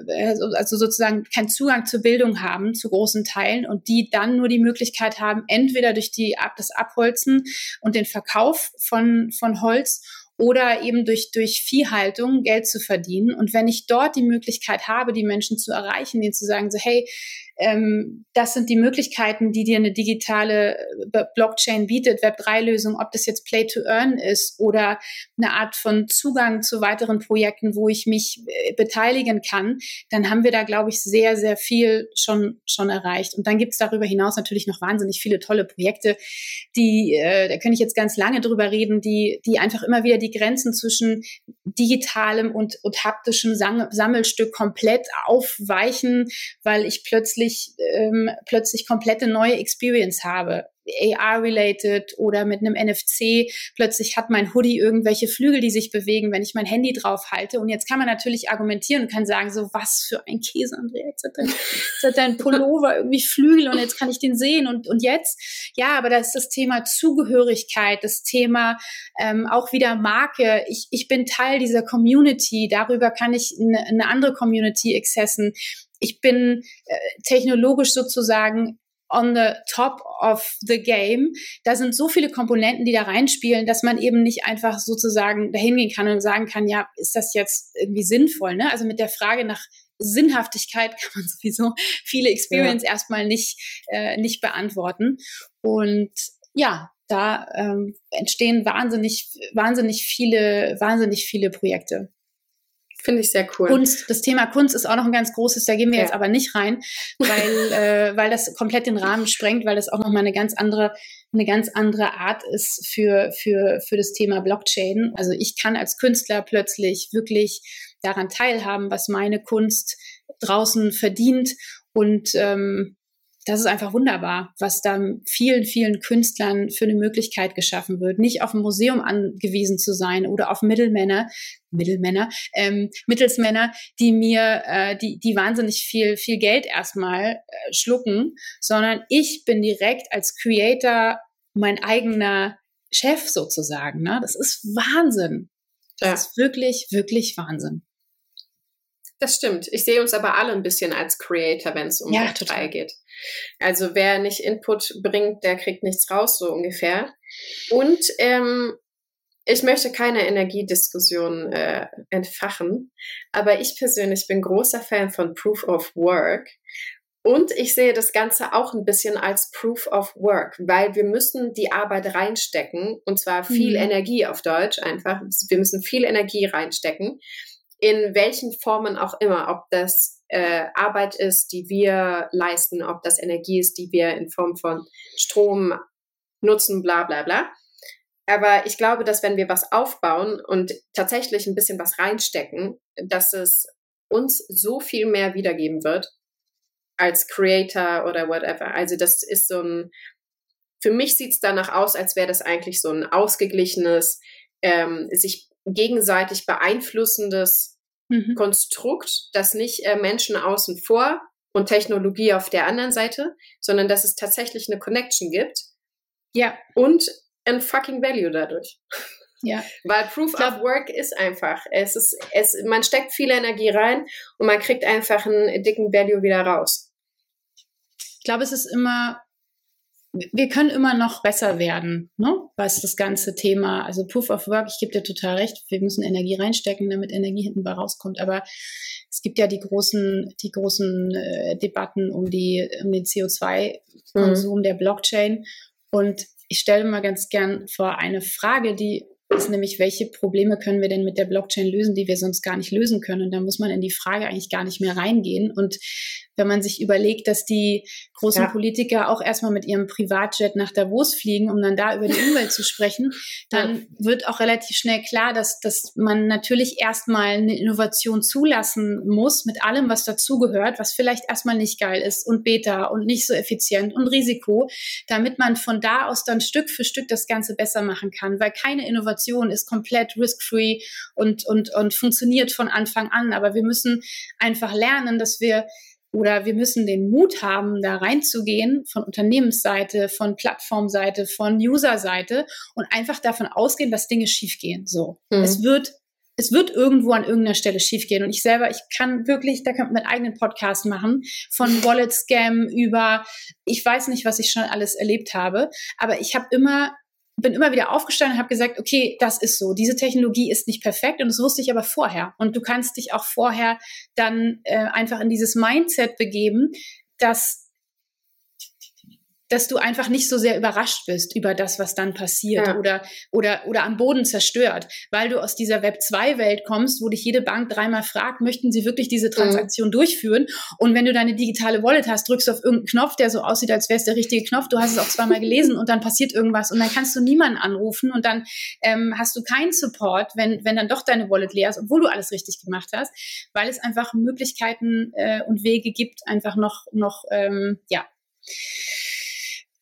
also sozusagen keinen Zugang zur Bildung haben, zu großen Teilen, und die dann nur die Möglichkeit haben, entweder durch die, das Abholzen und den Verkauf von, von Holz oder eben durch, durch Viehhaltung Geld zu verdienen. Und wenn ich dort die Möglichkeit habe, die Menschen zu erreichen, denen zu sagen, so, hey, ähm, das sind die Möglichkeiten, die dir eine digitale äh, Blockchain bietet, Web3-Lösung, ob das jetzt Play to Earn ist oder eine Art von Zugang zu weiteren Projekten, wo ich mich äh, beteiligen kann, dann haben wir da, glaube ich, sehr, sehr viel schon, schon erreicht. Und dann gibt es darüber hinaus natürlich noch wahnsinnig viele tolle Projekte, die, äh, da kann ich jetzt ganz lange drüber reden, die, die einfach immer wieder die Grenzen zwischen digitalem und, und haptischem Sammelsstück komplett aufweichen, weil ich plötzlich plötzlich ähm, plötzlich komplette neue Experience habe. AR-related oder mit einem NFC. Plötzlich hat mein Hoodie irgendwelche Flügel, die sich bewegen, wenn ich mein Handy drauf halte. Und jetzt kann man natürlich argumentieren und kann sagen, so was für ein Käse, Andrea. Jetzt hat dein, jetzt hat dein Pullover irgendwie Flügel und jetzt kann ich den sehen. Und, und jetzt, ja, aber da ist das Thema Zugehörigkeit, das Thema ähm, auch wieder Marke. Ich, ich bin Teil dieser Community. Darüber kann ich eine, eine andere Community accessen ich bin äh, technologisch sozusagen on the top of the game. Da sind so viele Komponenten, die da reinspielen, dass man eben nicht einfach sozusagen dahin gehen kann und sagen kann, ja, ist das jetzt irgendwie sinnvoll? Ne? Also mit der Frage nach Sinnhaftigkeit [laughs] kann man sowieso viele Experience ja. erstmal nicht, äh, nicht beantworten. Und ja, da ähm, entstehen wahnsinnig, wahnsinnig viele, wahnsinnig viele Projekte. Finde ich sehr cool. Kunst, das Thema Kunst ist auch noch ein ganz großes, da gehen wir ja. jetzt aber nicht rein, weil, [laughs] äh, weil das komplett den Rahmen sprengt, weil das auch nochmal eine ganz andere, eine ganz andere Art ist für, für, für das Thema Blockchain. Also ich kann als Künstler plötzlich wirklich daran teilhaben, was meine Kunst draußen verdient und ähm, das ist einfach wunderbar, was da vielen, vielen Künstlern für eine Möglichkeit geschaffen wird, nicht auf ein Museum angewiesen zu sein oder auf Mittelmänner, Mittelmänner, ähm, Mittelsmänner, die mir, äh, die, die wahnsinnig viel, viel Geld erstmal äh, schlucken, sondern ich bin direkt als Creator mein eigener Chef sozusagen. Ne? Das ist Wahnsinn. Das ja. ist wirklich, wirklich Wahnsinn. Das stimmt. Ich sehe uns aber alle ein bisschen als Creator, wenn es um ja, Web3 geht. Also wer nicht Input bringt, der kriegt nichts raus, so ungefähr. Und ähm, ich möchte keine Energiediskussion äh, entfachen, aber ich persönlich bin großer Fan von Proof of Work. Und ich sehe das Ganze auch ein bisschen als Proof of Work, weil wir müssen die Arbeit reinstecken und zwar viel mhm. Energie auf Deutsch einfach. Wir müssen viel Energie reinstecken, in welchen Formen auch immer, ob das äh, Arbeit ist, die wir leisten, ob das Energie ist, die wir in Form von Strom nutzen, bla bla bla. Aber ich glaube, dass wenn wir was aufbauen und tatsächlich ein bisschen was reinstecken, dass es uns so viel mehr wiedergeben wird als Creator oder whatever. Also das ist so ein, für mich sieht es danach aus, als wäre das eigentlich so ein ausgeglichenes, ähm, sich gegenseitig beeinflussendes mhm. Konstrukt, das nicht äh, Menschen außen vor und Technologie auf der anderen Seite, sondern dass es tatsächlich eine Connection gibt. Ja. Und ein fucking Value dadurch. Ja. [laughs] Weil Proof glaub, of Work ist einfach. Es ist, es, man steckt viel Energie rein und man kriegt einfach einen dicken Value wieder raus. Ich glaube, es ist immer wir können immer noch besser werden, ne? was das ganze Thema, also Proof of Work, ich gebe dir total recht, wir müssen Energie reinstecken, damit Energie hinten bei rauskommt, aber es gibt ja die großen, die großen äh, Debatten um die, um den CO2-Konsum mhm. der Blockchain und ich stelle mal ganz gern vor eine Frage, die ist nämlich, welche Probleme können wir denn mit der Blockchain lösen, die wir sonst gar nicht lösen können? Und da muss man in die Frage eigentlich gar nicht mehr reingehen. Und wenn man sich überlegt, dass die großen ja. Politiker auch erstmal mit ihrem Privatjet nach Davos fliegen, um dann da über die Umwelt zu sprechen, [laughs] dann ja. wird auch relativ schnell klar, dass, dass man natürlich erstmal eine Innovation zulassen muss mit allem, was dazugehört, was vielleicht erstmal nicht geil ist und Beta und nicht so effizient und Risiko, damit man von da aus dann Stück für Stück das Ganze besser machen kann, weil keine Innovation ist komplett risk-free und, und, und funktioniert von Anfang an. Aber wir müssen einfach lernen, dass wir oder wir müssen den Mut haben, da reinzugehen von Unternehmensseite, von Plattformseite, von Userseite und einfach davon ausgehen, dass Dinge schiefgehen. So. Mhm. Es wird es wird irgendwo an irgendeiner Stelle schiefgehen. Und ich selber, ich kann wirklich, da kann man einen eigenen Podcast machen, von Wallet Scam über, ich weiß nicht, was ich schon alles erlebt habe, aber ich habe immer bin immer wieder aufgestanden und habe gesagt, okay, das ist so. Diese Technologie ist nicht perfekt und das wusste ich aber vorher. Und du kannst dich auch vorher dann äh, einfach in dieses Mindset begeben, dass dass du einfach nicht so sehr überrascht bist über das, was dann passiert ja. oder, oder, oder am Boden zerstört, weil du aus dieser Web2-Welt kommst, wo dich jede Bank dreimal fragt, möchten sie wirklich diese mhm. Transaktion mhm. durchführen? Und wenn du deine digitale Wallet hast, drückst du auf irgendeinen Knopf, der so aussieht, als wäre es der richtige Knopf, du hast es auch zweimal gelesen und dann passiert irgendwas und dann kannst du niemanden anrufen und dann ähm, hast du keinen Support, wenn, wenn dann doch deine Wallet leer ist, obwohl du alles richtig gemacht hast, weil es einfach Möglichkeiten äh, und Wege gibt, einfach noch, noch ähm, ja,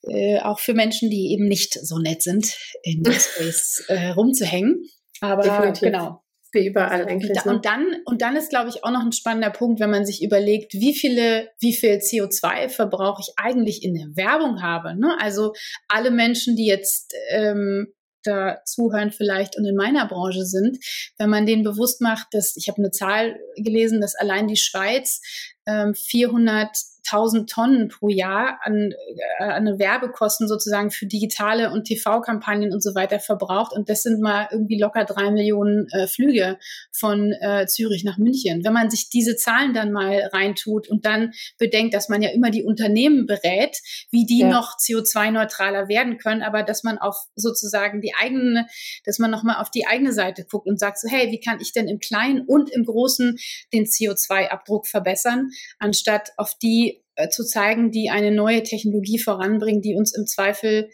äh, auch für Menschen, die eben nicht so nett sind, in der [laughs] Space äh, rumzuhängen. Aber Definitiv. genau. Wie überall eigentlich. Und, ne? und dann, und dann ist, glaube ich, auch noch ein spannender Punkt, wenn man sich überlegt, wie viele, wie viel CO2-Verbrauch ich eigentlich in der Werbung habe. Ne? Also alle Menschen, die jetzt ähm, da zuhören vielleicht und in meiner Branche sind, wenn man denen bewusst macht, dass ich habe eine Zahl gelesen, dass allein die Schweiz ähm, 400 1000 Tonnen pro Jahr an, äh, an Werbekosten sozusagen für digitale und TV-Kampagnen und so weiter verbraucht. Und das sind mal irgendwie locker drei Millionen äh, Flüge von äh, Zürich nach München. Wenn man sich diese Zahlen dann mal reintut und dann bedenkt, dass man ja immer die Unternehmen berät, wie die ja. noch CO2-neutraler werden können, aber dass man auf sozusagen die eigene, dass man nochmal auf die eigene Seite guckt und sagt so, hey, wie kann ich denn im Kleinen und im Großen den CO2-Abdruck verbessern, anstatt auf die äh, zu zeigen, die eine neue Technologie voranbringen, die uns im Zweifel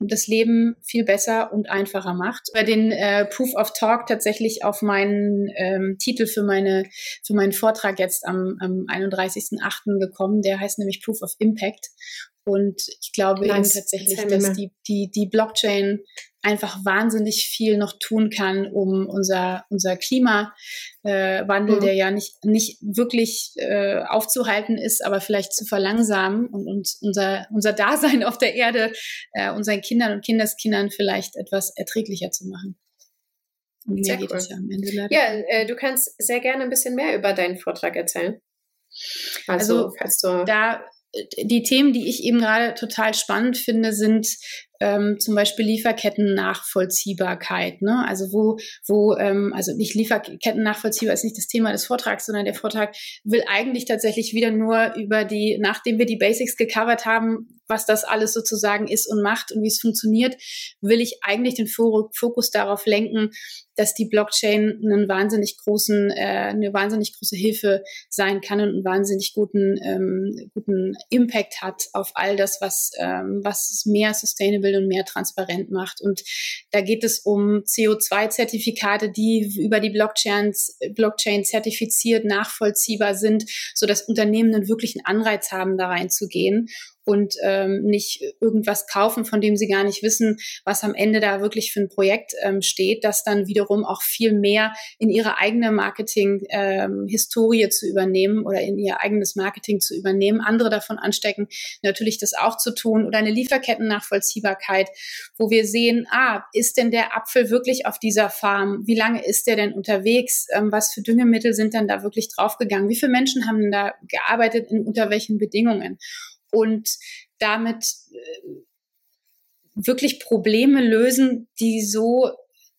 das Leben viel besser und einfacher macht. Bei den äh, Proof of Talk tatsächlich auf meinen ähm, Titel für meine für meinen Vortrag jetzt am, am 31.8. gekommen. Der heißt nämlich Proof of Impact. Und ich glaube nice. eben tatsächlich, dass die, die, die Blockchain einfach wahnsinnig viel noch tun kann, um unser, unser Klimawandel, äh, mhm. der ja nicht, nicht wirklich äh, aufzuhalten ist, aber vielleicht zu verlangsamen und uns unser, unser Dasein auf der Erde äh, unseren Kindern und Kindeskindern vielleicht etwas erträglicher zu machen. Und sehr cool. es ja am Ende leider. Ja, äh, du kannst sehr gerne ein bisschen mehr über deinen Vortrag erzählen. Also, also da die Themen, die ich eben gerade total spannend finde, sind ähm, zum Beispiel Lieferketten-Nachvollziehbarkeit. Ne? Also wo, wo, ähm, also nicht Lieferketten-Nachvollziehbar ist nicht das Thema des Vortrags, sondern der Vortrag will eigentlich tatsächlich wieder nur über die, nachdem wir die Basics gecovert haben, was das alles sozusagen ist und macht und wie es funktioniert, will ich eigentlich den Fokus darauf lenken, dass die Blockchain einen wahnsinnig großen, äh, eine wahnsinnig große Hilfe sein kann und einen wahnsinnig guten, ähm, guten Impact hat auf all das, was, ähm, was mehr sustainable und mehr transparent macht. Und da geht es um CO2-Zertifikate, die über die Blockchains, Blockchain zertifiziert nachvollziehbar sind, so dass Unternehmen einen wirklichen Anreiz haben, da reinzugehen und ähm, nicht irgendwas kaufen, von dem sie gar nicht wissen, was am Ende da wirklich für ein Projekt ähm, steht, das dann wiederum auch viel mehr in ihre eigene Marketing-Historie ähm, zu übernehmen oder in ihr eigenes Marketing zu übernehmen, andere davon anstecken, natürlich das auch zu tun oder eine Lieferketten-Nachvollziehbarkeit, wo wir sehen, ah, ist denn der Apfel wirklich auf dieser Farm? Wie lange ist der denn unterwegs? Ähm, was für Düngemittel sind dann da wirklich draufgegangen? Wie viele Menschen haben da gearbeitet, in unter welchen Bedingungen? Und damit äh, wirklich Probleme lösen, die so,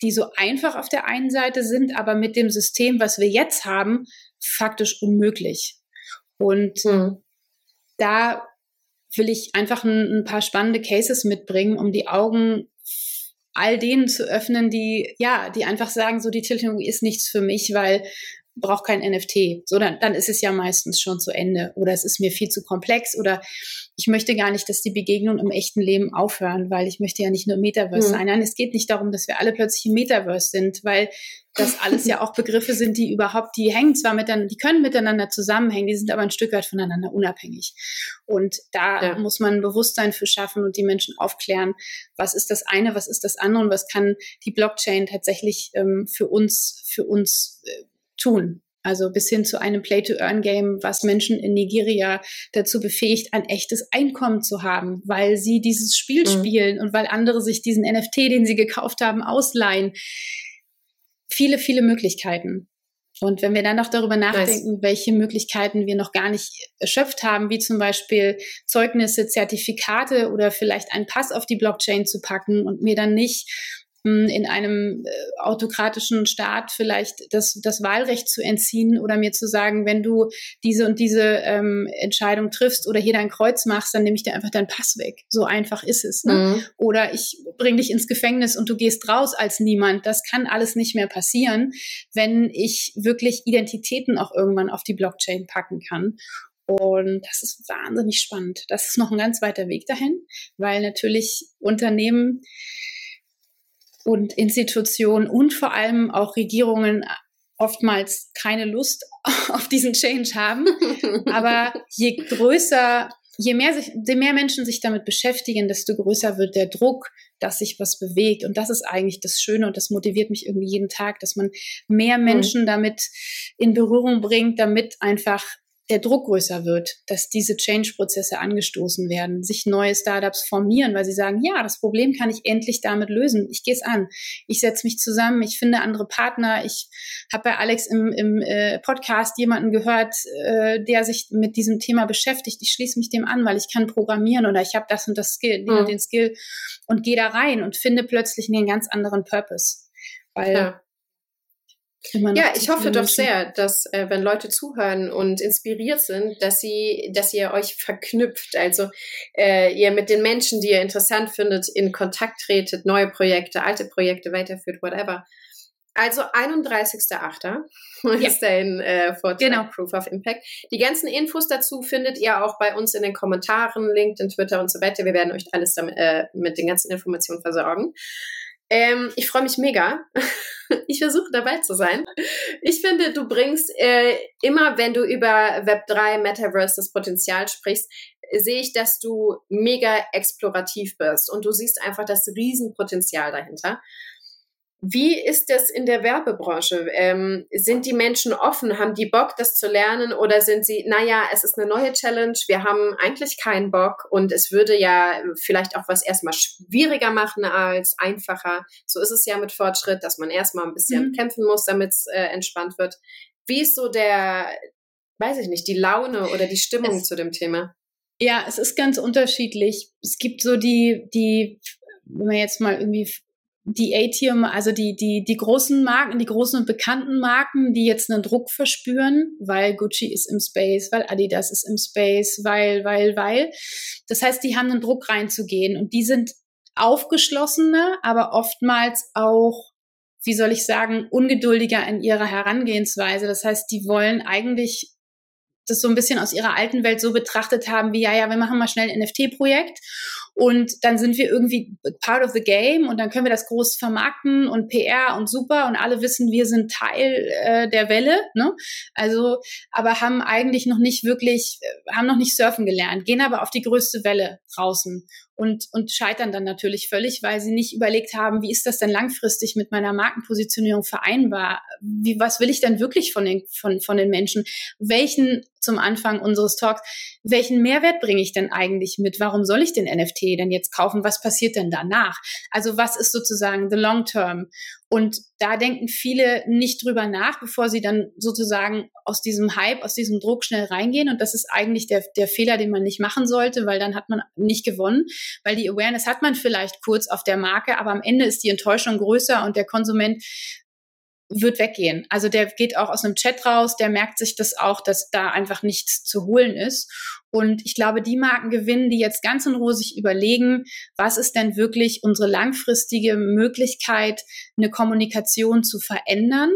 die so einfach auf der einen Seite sind, aber mit dem System, was wir jetzt haben, faktisch unmöglich. Und mhm. da will ich einfach ein, ein, paar spannende Cases mitbringen, um die Augen all denen zu öffnen, die, ja, die einfach sagen, so die Technologie ist nichts für mich, weil brauche kein NFT. So, dann, dann ist es ja meistens schon zu Ende. Oder es ist mir viel zu komplex oder ich möchte gar nicht, dass die Begegnungen im echten Leben aufhören, weil ich möchte ja nicht nur Metaverse mhm. sein. Nein, es geht nicht darum, dass wir alle plötzlich im Metaverse sind, weil das alles ja auch Begriffe sind, die überhaupt, die hängen zwar miteinander, die können miteinander zusammenhängen, die sind aber ein Stück weit voneinander unabhängig. Und da ja. muss man ein Bewusstsein für schaffen und die Menschen aufklären, was ist das eine, was ist das andere und was kann die Blockchain tatsächlich ähm, für uns, für uns äh, tun. Also bis hin zu einem Play-to-Earn-Game, was Menschen in Nigeria dazu befähigt, ein echtes Einkommen zu haben, weil sie dieses Spiel mhm. spielen und weil andere sich diesen NFT, den sie gekauft haben, ausleihen. Viele, viele Möglichkeiten. Und wenn wir dann noch darüber nachdenken, nice. welche Möglichkeiten wir noch gar nicht erschöpft haben, wie zum Beispiel Zeugnisse, Zertifikate oder vielleicht einen Pass auf die Blockchain zu packen und mir dann nicht in einem äh, autokratischen Staat vielleicht das, das Wahlrecht zu entziehen oder mir zu sagen, wenn du diese und diese ähm, Entscheidung triffst oder hier dein Kreuz machst, dann nehme ich dir einfach deinen Pass weg. So einfach ist es. Ne? Mhm. Oder ich bringe dich ins Gefängnis und du gehst raus als niemand. Das kann alles nicht mehr passieren, wenn ich wirklich Identitäten auch irgendwann auf die Blockchain packen kann. Und das ist wahnsinnig spannend. Das ist noch ein ganz weiter Weg dahin, weil natürlich Unternehmen und Institutionen und vor allem auch Regierungen oftmals keine Lust [laughs] auf diesen Change haben. [laughs] Aber je größer, je mehr, sich, je mehr Menschen sich damit beschäftigen, desto größer wird der Druck, dass sich was bewegt. Und das ist eigentlich das Schöne und das motiviert mich irgendwie jeden Tag, dass man mehr mhm. Menschen damit in Berührung bringt, damit einfach der Druck größer wird, dass diese Change-Prozesse angestoßen werden, sich neue Startups formieren, weil sie sagen, ja, das Problem kann ich endlich damit lösen. Ich gehe es an. Ich setze mich zusammen, ich finde andere Partner. Ich habe bei Alex im, im äh, Podcast jemanden gehört, äh, der sich mit diesem Thema beschäftigt. Ich schließe mich dem an, weil ich kann programmieren oder ich habe das und das Skill, den, mhm. den Skill und gehe da rein und finde plötzlich einen ganz anderen Purpose. Weil ja ja, ich hoffe doch sehr, dass äh, wenn Leute zuhören und inspiriert sind, dass sie, dass ihr euch verknüpft, also äh, ihr mit den Menschen, die ihr interessant findet, in Kontakt tretet, neue Projekte, alte Projekte weiterführt, whatever. Also 31.8. [laughs] Ja. ist dein äh, Vortrag genau. Proof of Impact. Die ganzen Infos dazu findet ihr auch bei uns in den Kommentaren, LinkedIn, Twitter und so weiter. Wir werden euch alles damit, äh, mit den ganzen Informationen versorgen. Ähm, ich freue mich mega. [laughs] ich versuche dabei zu sein. Ich finde, du bringst äh, immer, wenn du über Web3, Metaverse, das Potenzial sprichst, sehe ich, dass du mega explorativ bist und du siehst einfach das Riesenpotenzial dahinter. Wie ist das in der Werbebranche? Ähm, sind die Menschen offen? Haben die Bock, das zu lernen? Oder sind sie, naja, es ist eine neue Challenge, wir haben eigentlich keinen Bock und es würde ja vielleicht auch was erstmal schwieriger machen als einfacher. So ist es ja mit Fortschritt, dass man erstmal ein bisschen mhm. kämpfen muss, damit es äh, entspannt wird. Wie ist so der, weiß ich nicht, die Laune oder die Stimmung es, zu dem Thema? Ja, es ist ganz unterschiedlich. Es gibt so die, die, wenn man jetzt mal irgendwie die A-Tier, also die, die, die großen Marken, die großen und bekannten Marken, die jetzt einen Druck verspüren, weil Gucci ist im Space, weil Adidas ist im Space, weil, weil, weil. Das heißt, die haben einen Druck reinzugehen und die sind aufgeschlossener, aber oftmals auch, wie soll ich sagen, ungeduldiger in ihrer Herangehensweise. Das heißt, die wollen eigentlich das so ein bisschen aus ihrer alten Welt so betrachtet haben, wie ja, ja, wir machen mal schnell ein NFT-Projekt und dann sind wir irgendwie part of the game und dann können wir das groß vermarkten und PR und super und alle wissen, wir sind Teil äh, der Welle. Ne? Also, aber haben eigentlich noch nicht wirklich, äh, haben noch nicht surfen gelernt, gehen aber auf die größte Welle draußen und, und scheitern dann natürlich völlig, weil sie nicht überlegt haben, wie ist das denn langfristig mit meiner Markenpositionierung vereinbar? Wie, was will ich denn wirklich von den, von, von den Menschen? Welchen, zum Anfang unseres Talks, welchen Mehrwert bringe ich denn eigentlich mit? Warum soll ich den NFT denn jetzt kaufen? Was passiert denn danach? Also was ist sozusagen the long term? Und da denken viele nicht drüber nach, bevor sie dann sozusagen aus diesem Hype, aus diesem Druck schnell reingehen. Und das ist eigentlich der, der Fehler, den man nicht machen sollte, weil dann hat man nicht gewonnen, weil die Awareness hat man vielleicht kurz auf der Marke, aber am Ende ist die Enttäuschung größer und der Konsument wird weggehen. Also der geht auch aus einem Chat raus, der merkt sich das auch, dass da einfach nichts zu holen ist. Und ich glaube, die Marken gewinnen, die jetzt ganz in Ruhe sich überlegen, was ist denn wirklich unsere langfristige Möglichkeit, eine Kommunikation zu verändern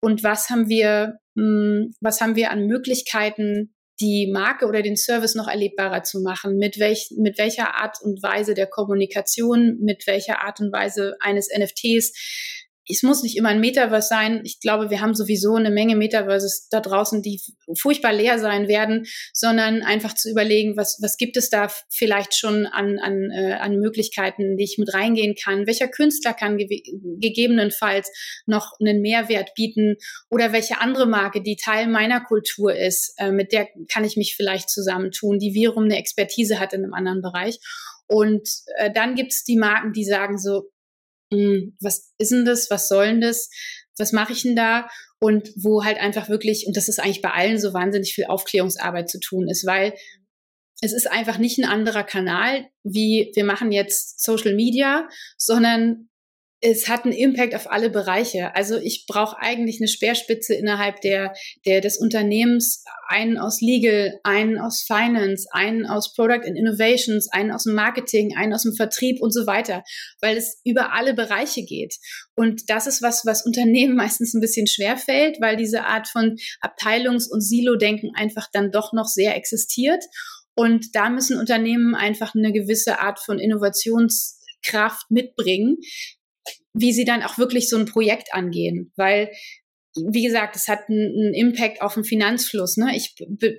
und was haben wir, hm, was haben wir an Möglichkeiten, die Marke oder den Service noch erlebbarer zu machen, mit, welch, mit welcher Art und Weise der Kommunikation, mit welcher Art und Weise eines NFTs, es muss nicht immer ein Metaverse sein. Ich glaube, wir haben sowieso eine Menge Metaverses da draußen, die furchtbar leer sein werden, sondern einfach zu überlegen, was, was gibt es da vielleicht schon an, an, äh, an Möglichkeiten, die ich mit reingehen kann? Welcher Künstler kann ge gegebenenfalls noch einen Mehrwert bieten oder welche andere Marke, die Teil meiner Kultur ist, äh, mit der kann ich mich vielleicht zusammentun, die wiederum eine Expertise hat in einem anderen Bereich. Und äh, dann gibt's die Marken, die sagen so, was ist denn das, was soll denn das, was mache ich denn da? Und wo halt einfach wirklich, und das ist eigentlich bei allen so wahnsinnig viel Aufklärungsarbeit zu tun ist, weil es ist einfach nicht ein anderer Kanal, wie wir machen jetzt Social Media, sondern es hat einen Impact auf alle Bereiche. Also ich brauche eigentlich eine Speerspitze innerhalb der, der des Unternehmens, einen aus Legal, einen aus Finance, einen aus Product and Innovations, einen aus dem Marketing, einen aus dem Vertrieb und so weiter, weil es über alle Bereiche geht. Und das ist was, was Unternehmen [laughs] meistens ein bisschen schwer fällt, weil diese Art von Abteilungs- und Silo-Denken einfach dann doch noch sehr existiert. Und da müssen Unternehmen einfach eine gewisse Art von Innovationskraft mitbringen, wie sie dann auch wirklich so ein Projekt angehen. Weil, wie gesagt, es hat einen, Impact auf den Finanzfluss. Ne? Ich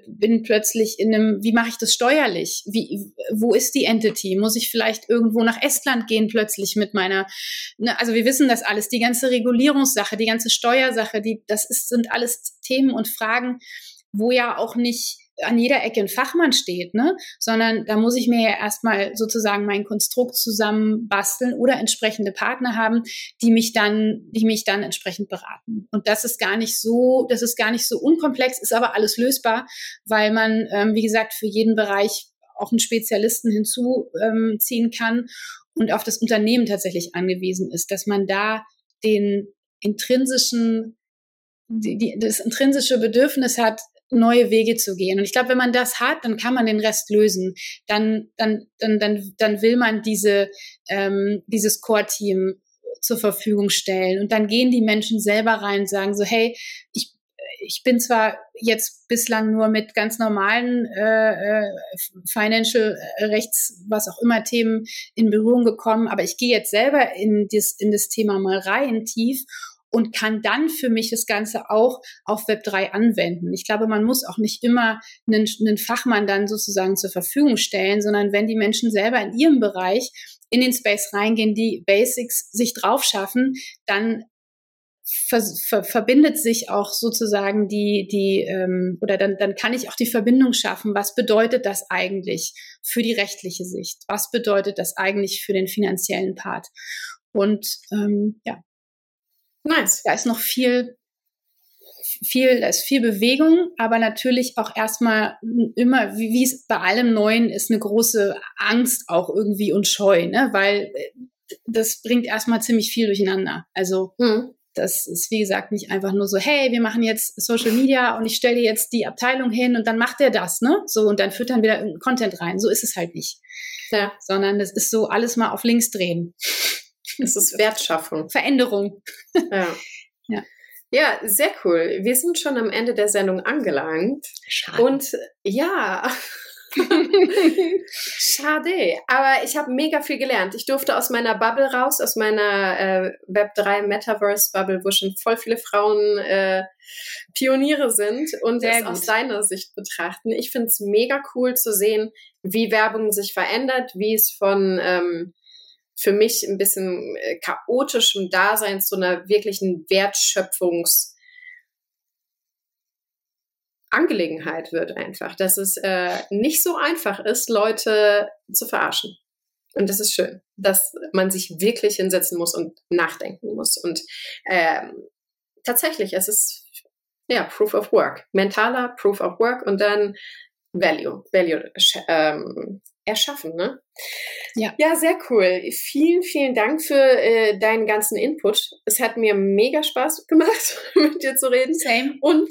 bin plötzlich in einem, wie mache ich das steuerlich? Wie, wo ist die Entity? Muss ich vielleicht irgendwo nach Estland gehen plötzlich mit meiner, ne? also wir wissen das alles, die ganze Regulierungssache, die ganze Steuersache, die, das ist, sind alles Themen und Fragen, wo ja auch nicht an jeder Ecke ein Fachmann steht, ne? sondern da muss ich mir ja erstmal sozusagen mein Konstrukt zusammenbasteln oder entsprechende Partner haben, die mich dann, die mich dann entsprechend beraten. Und das ist gar nicht so, das ist gar nicht so unkomplex, ist aber alles lösbar, weil man, ähm, wie gesagt, für jeden Bereich auch einen Spezialisten hinzuziehen ähm, kann und auf das Unternehmen tatsächlich angewiesen ist, dass man da den intrinsischen die, die, das intrinsische Bedürfnis hat, neue Wege zu gehen. Und ich glaube, wenn man das hat, dann kann man den Rest lösen. Dann, dann, dann, dann, dann will man diese, ähm, dieses Core-Team zur Verfügung stellen. Und dann gehen die Menschen selber rein und sagen so, hey, ich, ich bin zwar jetzt bislang nur mit ganz normalen äh, äh Financial äh, Rechts, was auch immer Themen in Berührung gekommen, aber ich gehe jetzt selber in das, in das Thema mal rein tief und kann dann für mich das Ganze auch auf Web3 anwenden. Ich glaube, man muss auch nicht immer einen, einen Fachmann dann sozusagen zur Verfügung stellen, sondern wenn die Menschen selber in ihrem Bereich in den Space reingehen, die Basics sich drauf schaffen, dann ver, ver, verbindet sich auch sozusagen die, die ähm, oder dann, dann kann ich auch die Verbindung schaffen. Was bedeutet das eigentlich für die rechtliche Sicht? Was bedeutet das eigentlich für den finanziellen Part? Und ähm, ja, Nice. Da ist noch viel, viel, da ist viel Bewegung, aber natürlich auch erstmal immer, wie, wie es bei allem Neuen ist, eine große Angst auch irgendwie und Scheu, ne? weil äh, das bringt erstmal ziemlich viel durcheinander. Also mhm. das ist, wie gesagt, nicht einfach nur so, hey, wir machen jetzt Social Media und ich stelle dir jetzt die Abteilung hin und dann macht er das, ne? So, und dann führt dann wieder Content rein. So ist es halt nicht. Ja. Sondern das ist so alles mal auf links drehen. Es ist Wertschaffung. Veränderung. [laughs] Ja. ja. Ja, sehr cool. Wir sind schon am Ende der Sendung angelangt. Schade. Und ja, [laughs] Schade, aber ich habe mega viel gelernt. Ich durfte aus meiner Bubble raus, aus meiner äh, Web3 Metaverse Bubble, wo schon voll viele Frauen äh, Pioniere sind und Sehr es gut. aus deiner Sicht betrachten. Ich finde es mega cool zu sehen, wie Werbung sich verändert, wie es von ähm, für mich ein bisschen äh, chaotischem Dasein zu einer wirklichen Wertschöpfungs- Angelegenheit wird einfach, dass es äh, nicht so einfach ist, Leute zu verarschen. Und das ist schön, dass man sich wirklich hinsetzen muss und nachdenken muss. Und ähm, tatsächlich, es ist ja Proof of Work, mentaler Proof of Work und dann Value, Value ähm, erschaffen. Ne? Ja. ja, sehr cool. Vielen, vielen Dank für äh, deinen ganzen Input. Es hat mir mega Spaß gemacht, [laughs] mit dir zu reden. Same. Und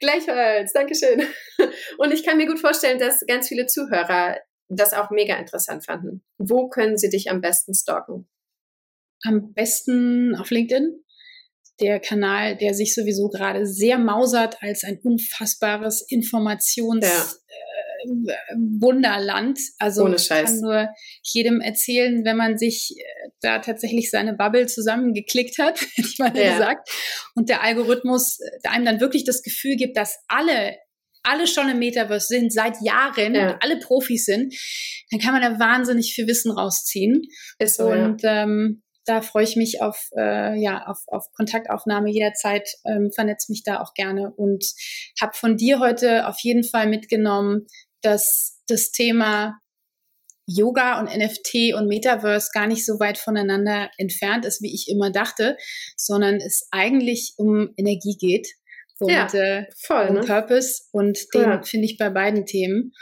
gleichfalls, Dankeschön. [laughs] Und ich kann mir gut vorstellen, dass ganz viele Zuhörer das auch mega interessant fanden. Wo können sie dich am besten stalken? Am besten auf LinkedIn. Der Kanal, der sich sowieso gerade sehr mausert als ein unfassbares Informations- ja. Wunderland. Also Ohne Scheiß. kann nur jedem erzählen, wenn man sich äh, da tatsächlich seine Bubble zusammengeklickt hat, [laughs] hätte ich mal ja. gesagt, und der Algorithmus äh, einem dann wirklich das Gefühl gibt, dass alle alle schon im Metaverse sind seit Jahren ja. und alle Profis sind, dann kann man da wahnsinnig viel Wissen rausziehen. Ist so, und ja. ähm, da freue ich mich auf, äh, ja, auf, auf Kontaktaufnahme jederzeit, ähm, vernetze mich da auch gerne und habe von dir heute auf jeden Fall mitgenommen, dass das Thema Yoga und NFT und Metaverse gar nicht so weit voneinander entfernt ist, wie ich immer dachte, sondern es eigentlich um Energie geht und ja, äh, voll, um ne? Purpose und den ja. finde ich bei beiden Themen.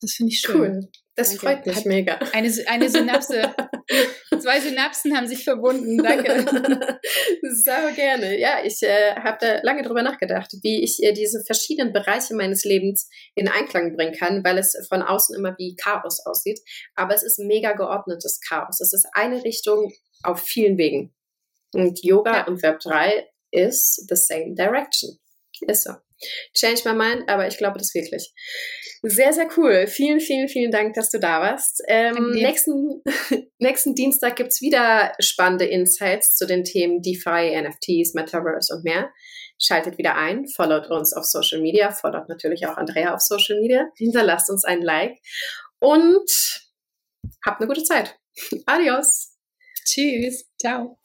Das finde ich schön. Cool. Das Danke. freut mich Hat mega. Eine, eine Synapse. [laughs] Zwei Synapsen haben sich verbunden. Danke. [laughs] Sau gerne. Ja, ich äh, habe da lange drüber nachgedacht, wie ich äh, diese verschiedenen Bereiche meines Lebens in Einklang bringen kann, weil es von außen immer wie Chaos aussieht. Aber es ist mega geordnetes Chaos. Es ist eine Richtung auf vielen Wegen. Und Yoga ja. und Web 3 ist the same direction. Ist so. Change my mind, aber ich glaube das wirklich. Sehr, sehr cool. Vielen, vielen, vielen Dank, dass du da warst. Ähm, nächsten, [laughs] nächsten Dienstag gibt es wieder spannende Insights zu den Themen DeFi, NFTs, Metaverse und mehr. Schaltet wieder ein, followt uns auf Social Media, followt natürlich auch Andrea auf Social Media, hinterlasst uns ein Like und habt eine gute Zeit. [laughs] Adios. Tschüss. Ciao.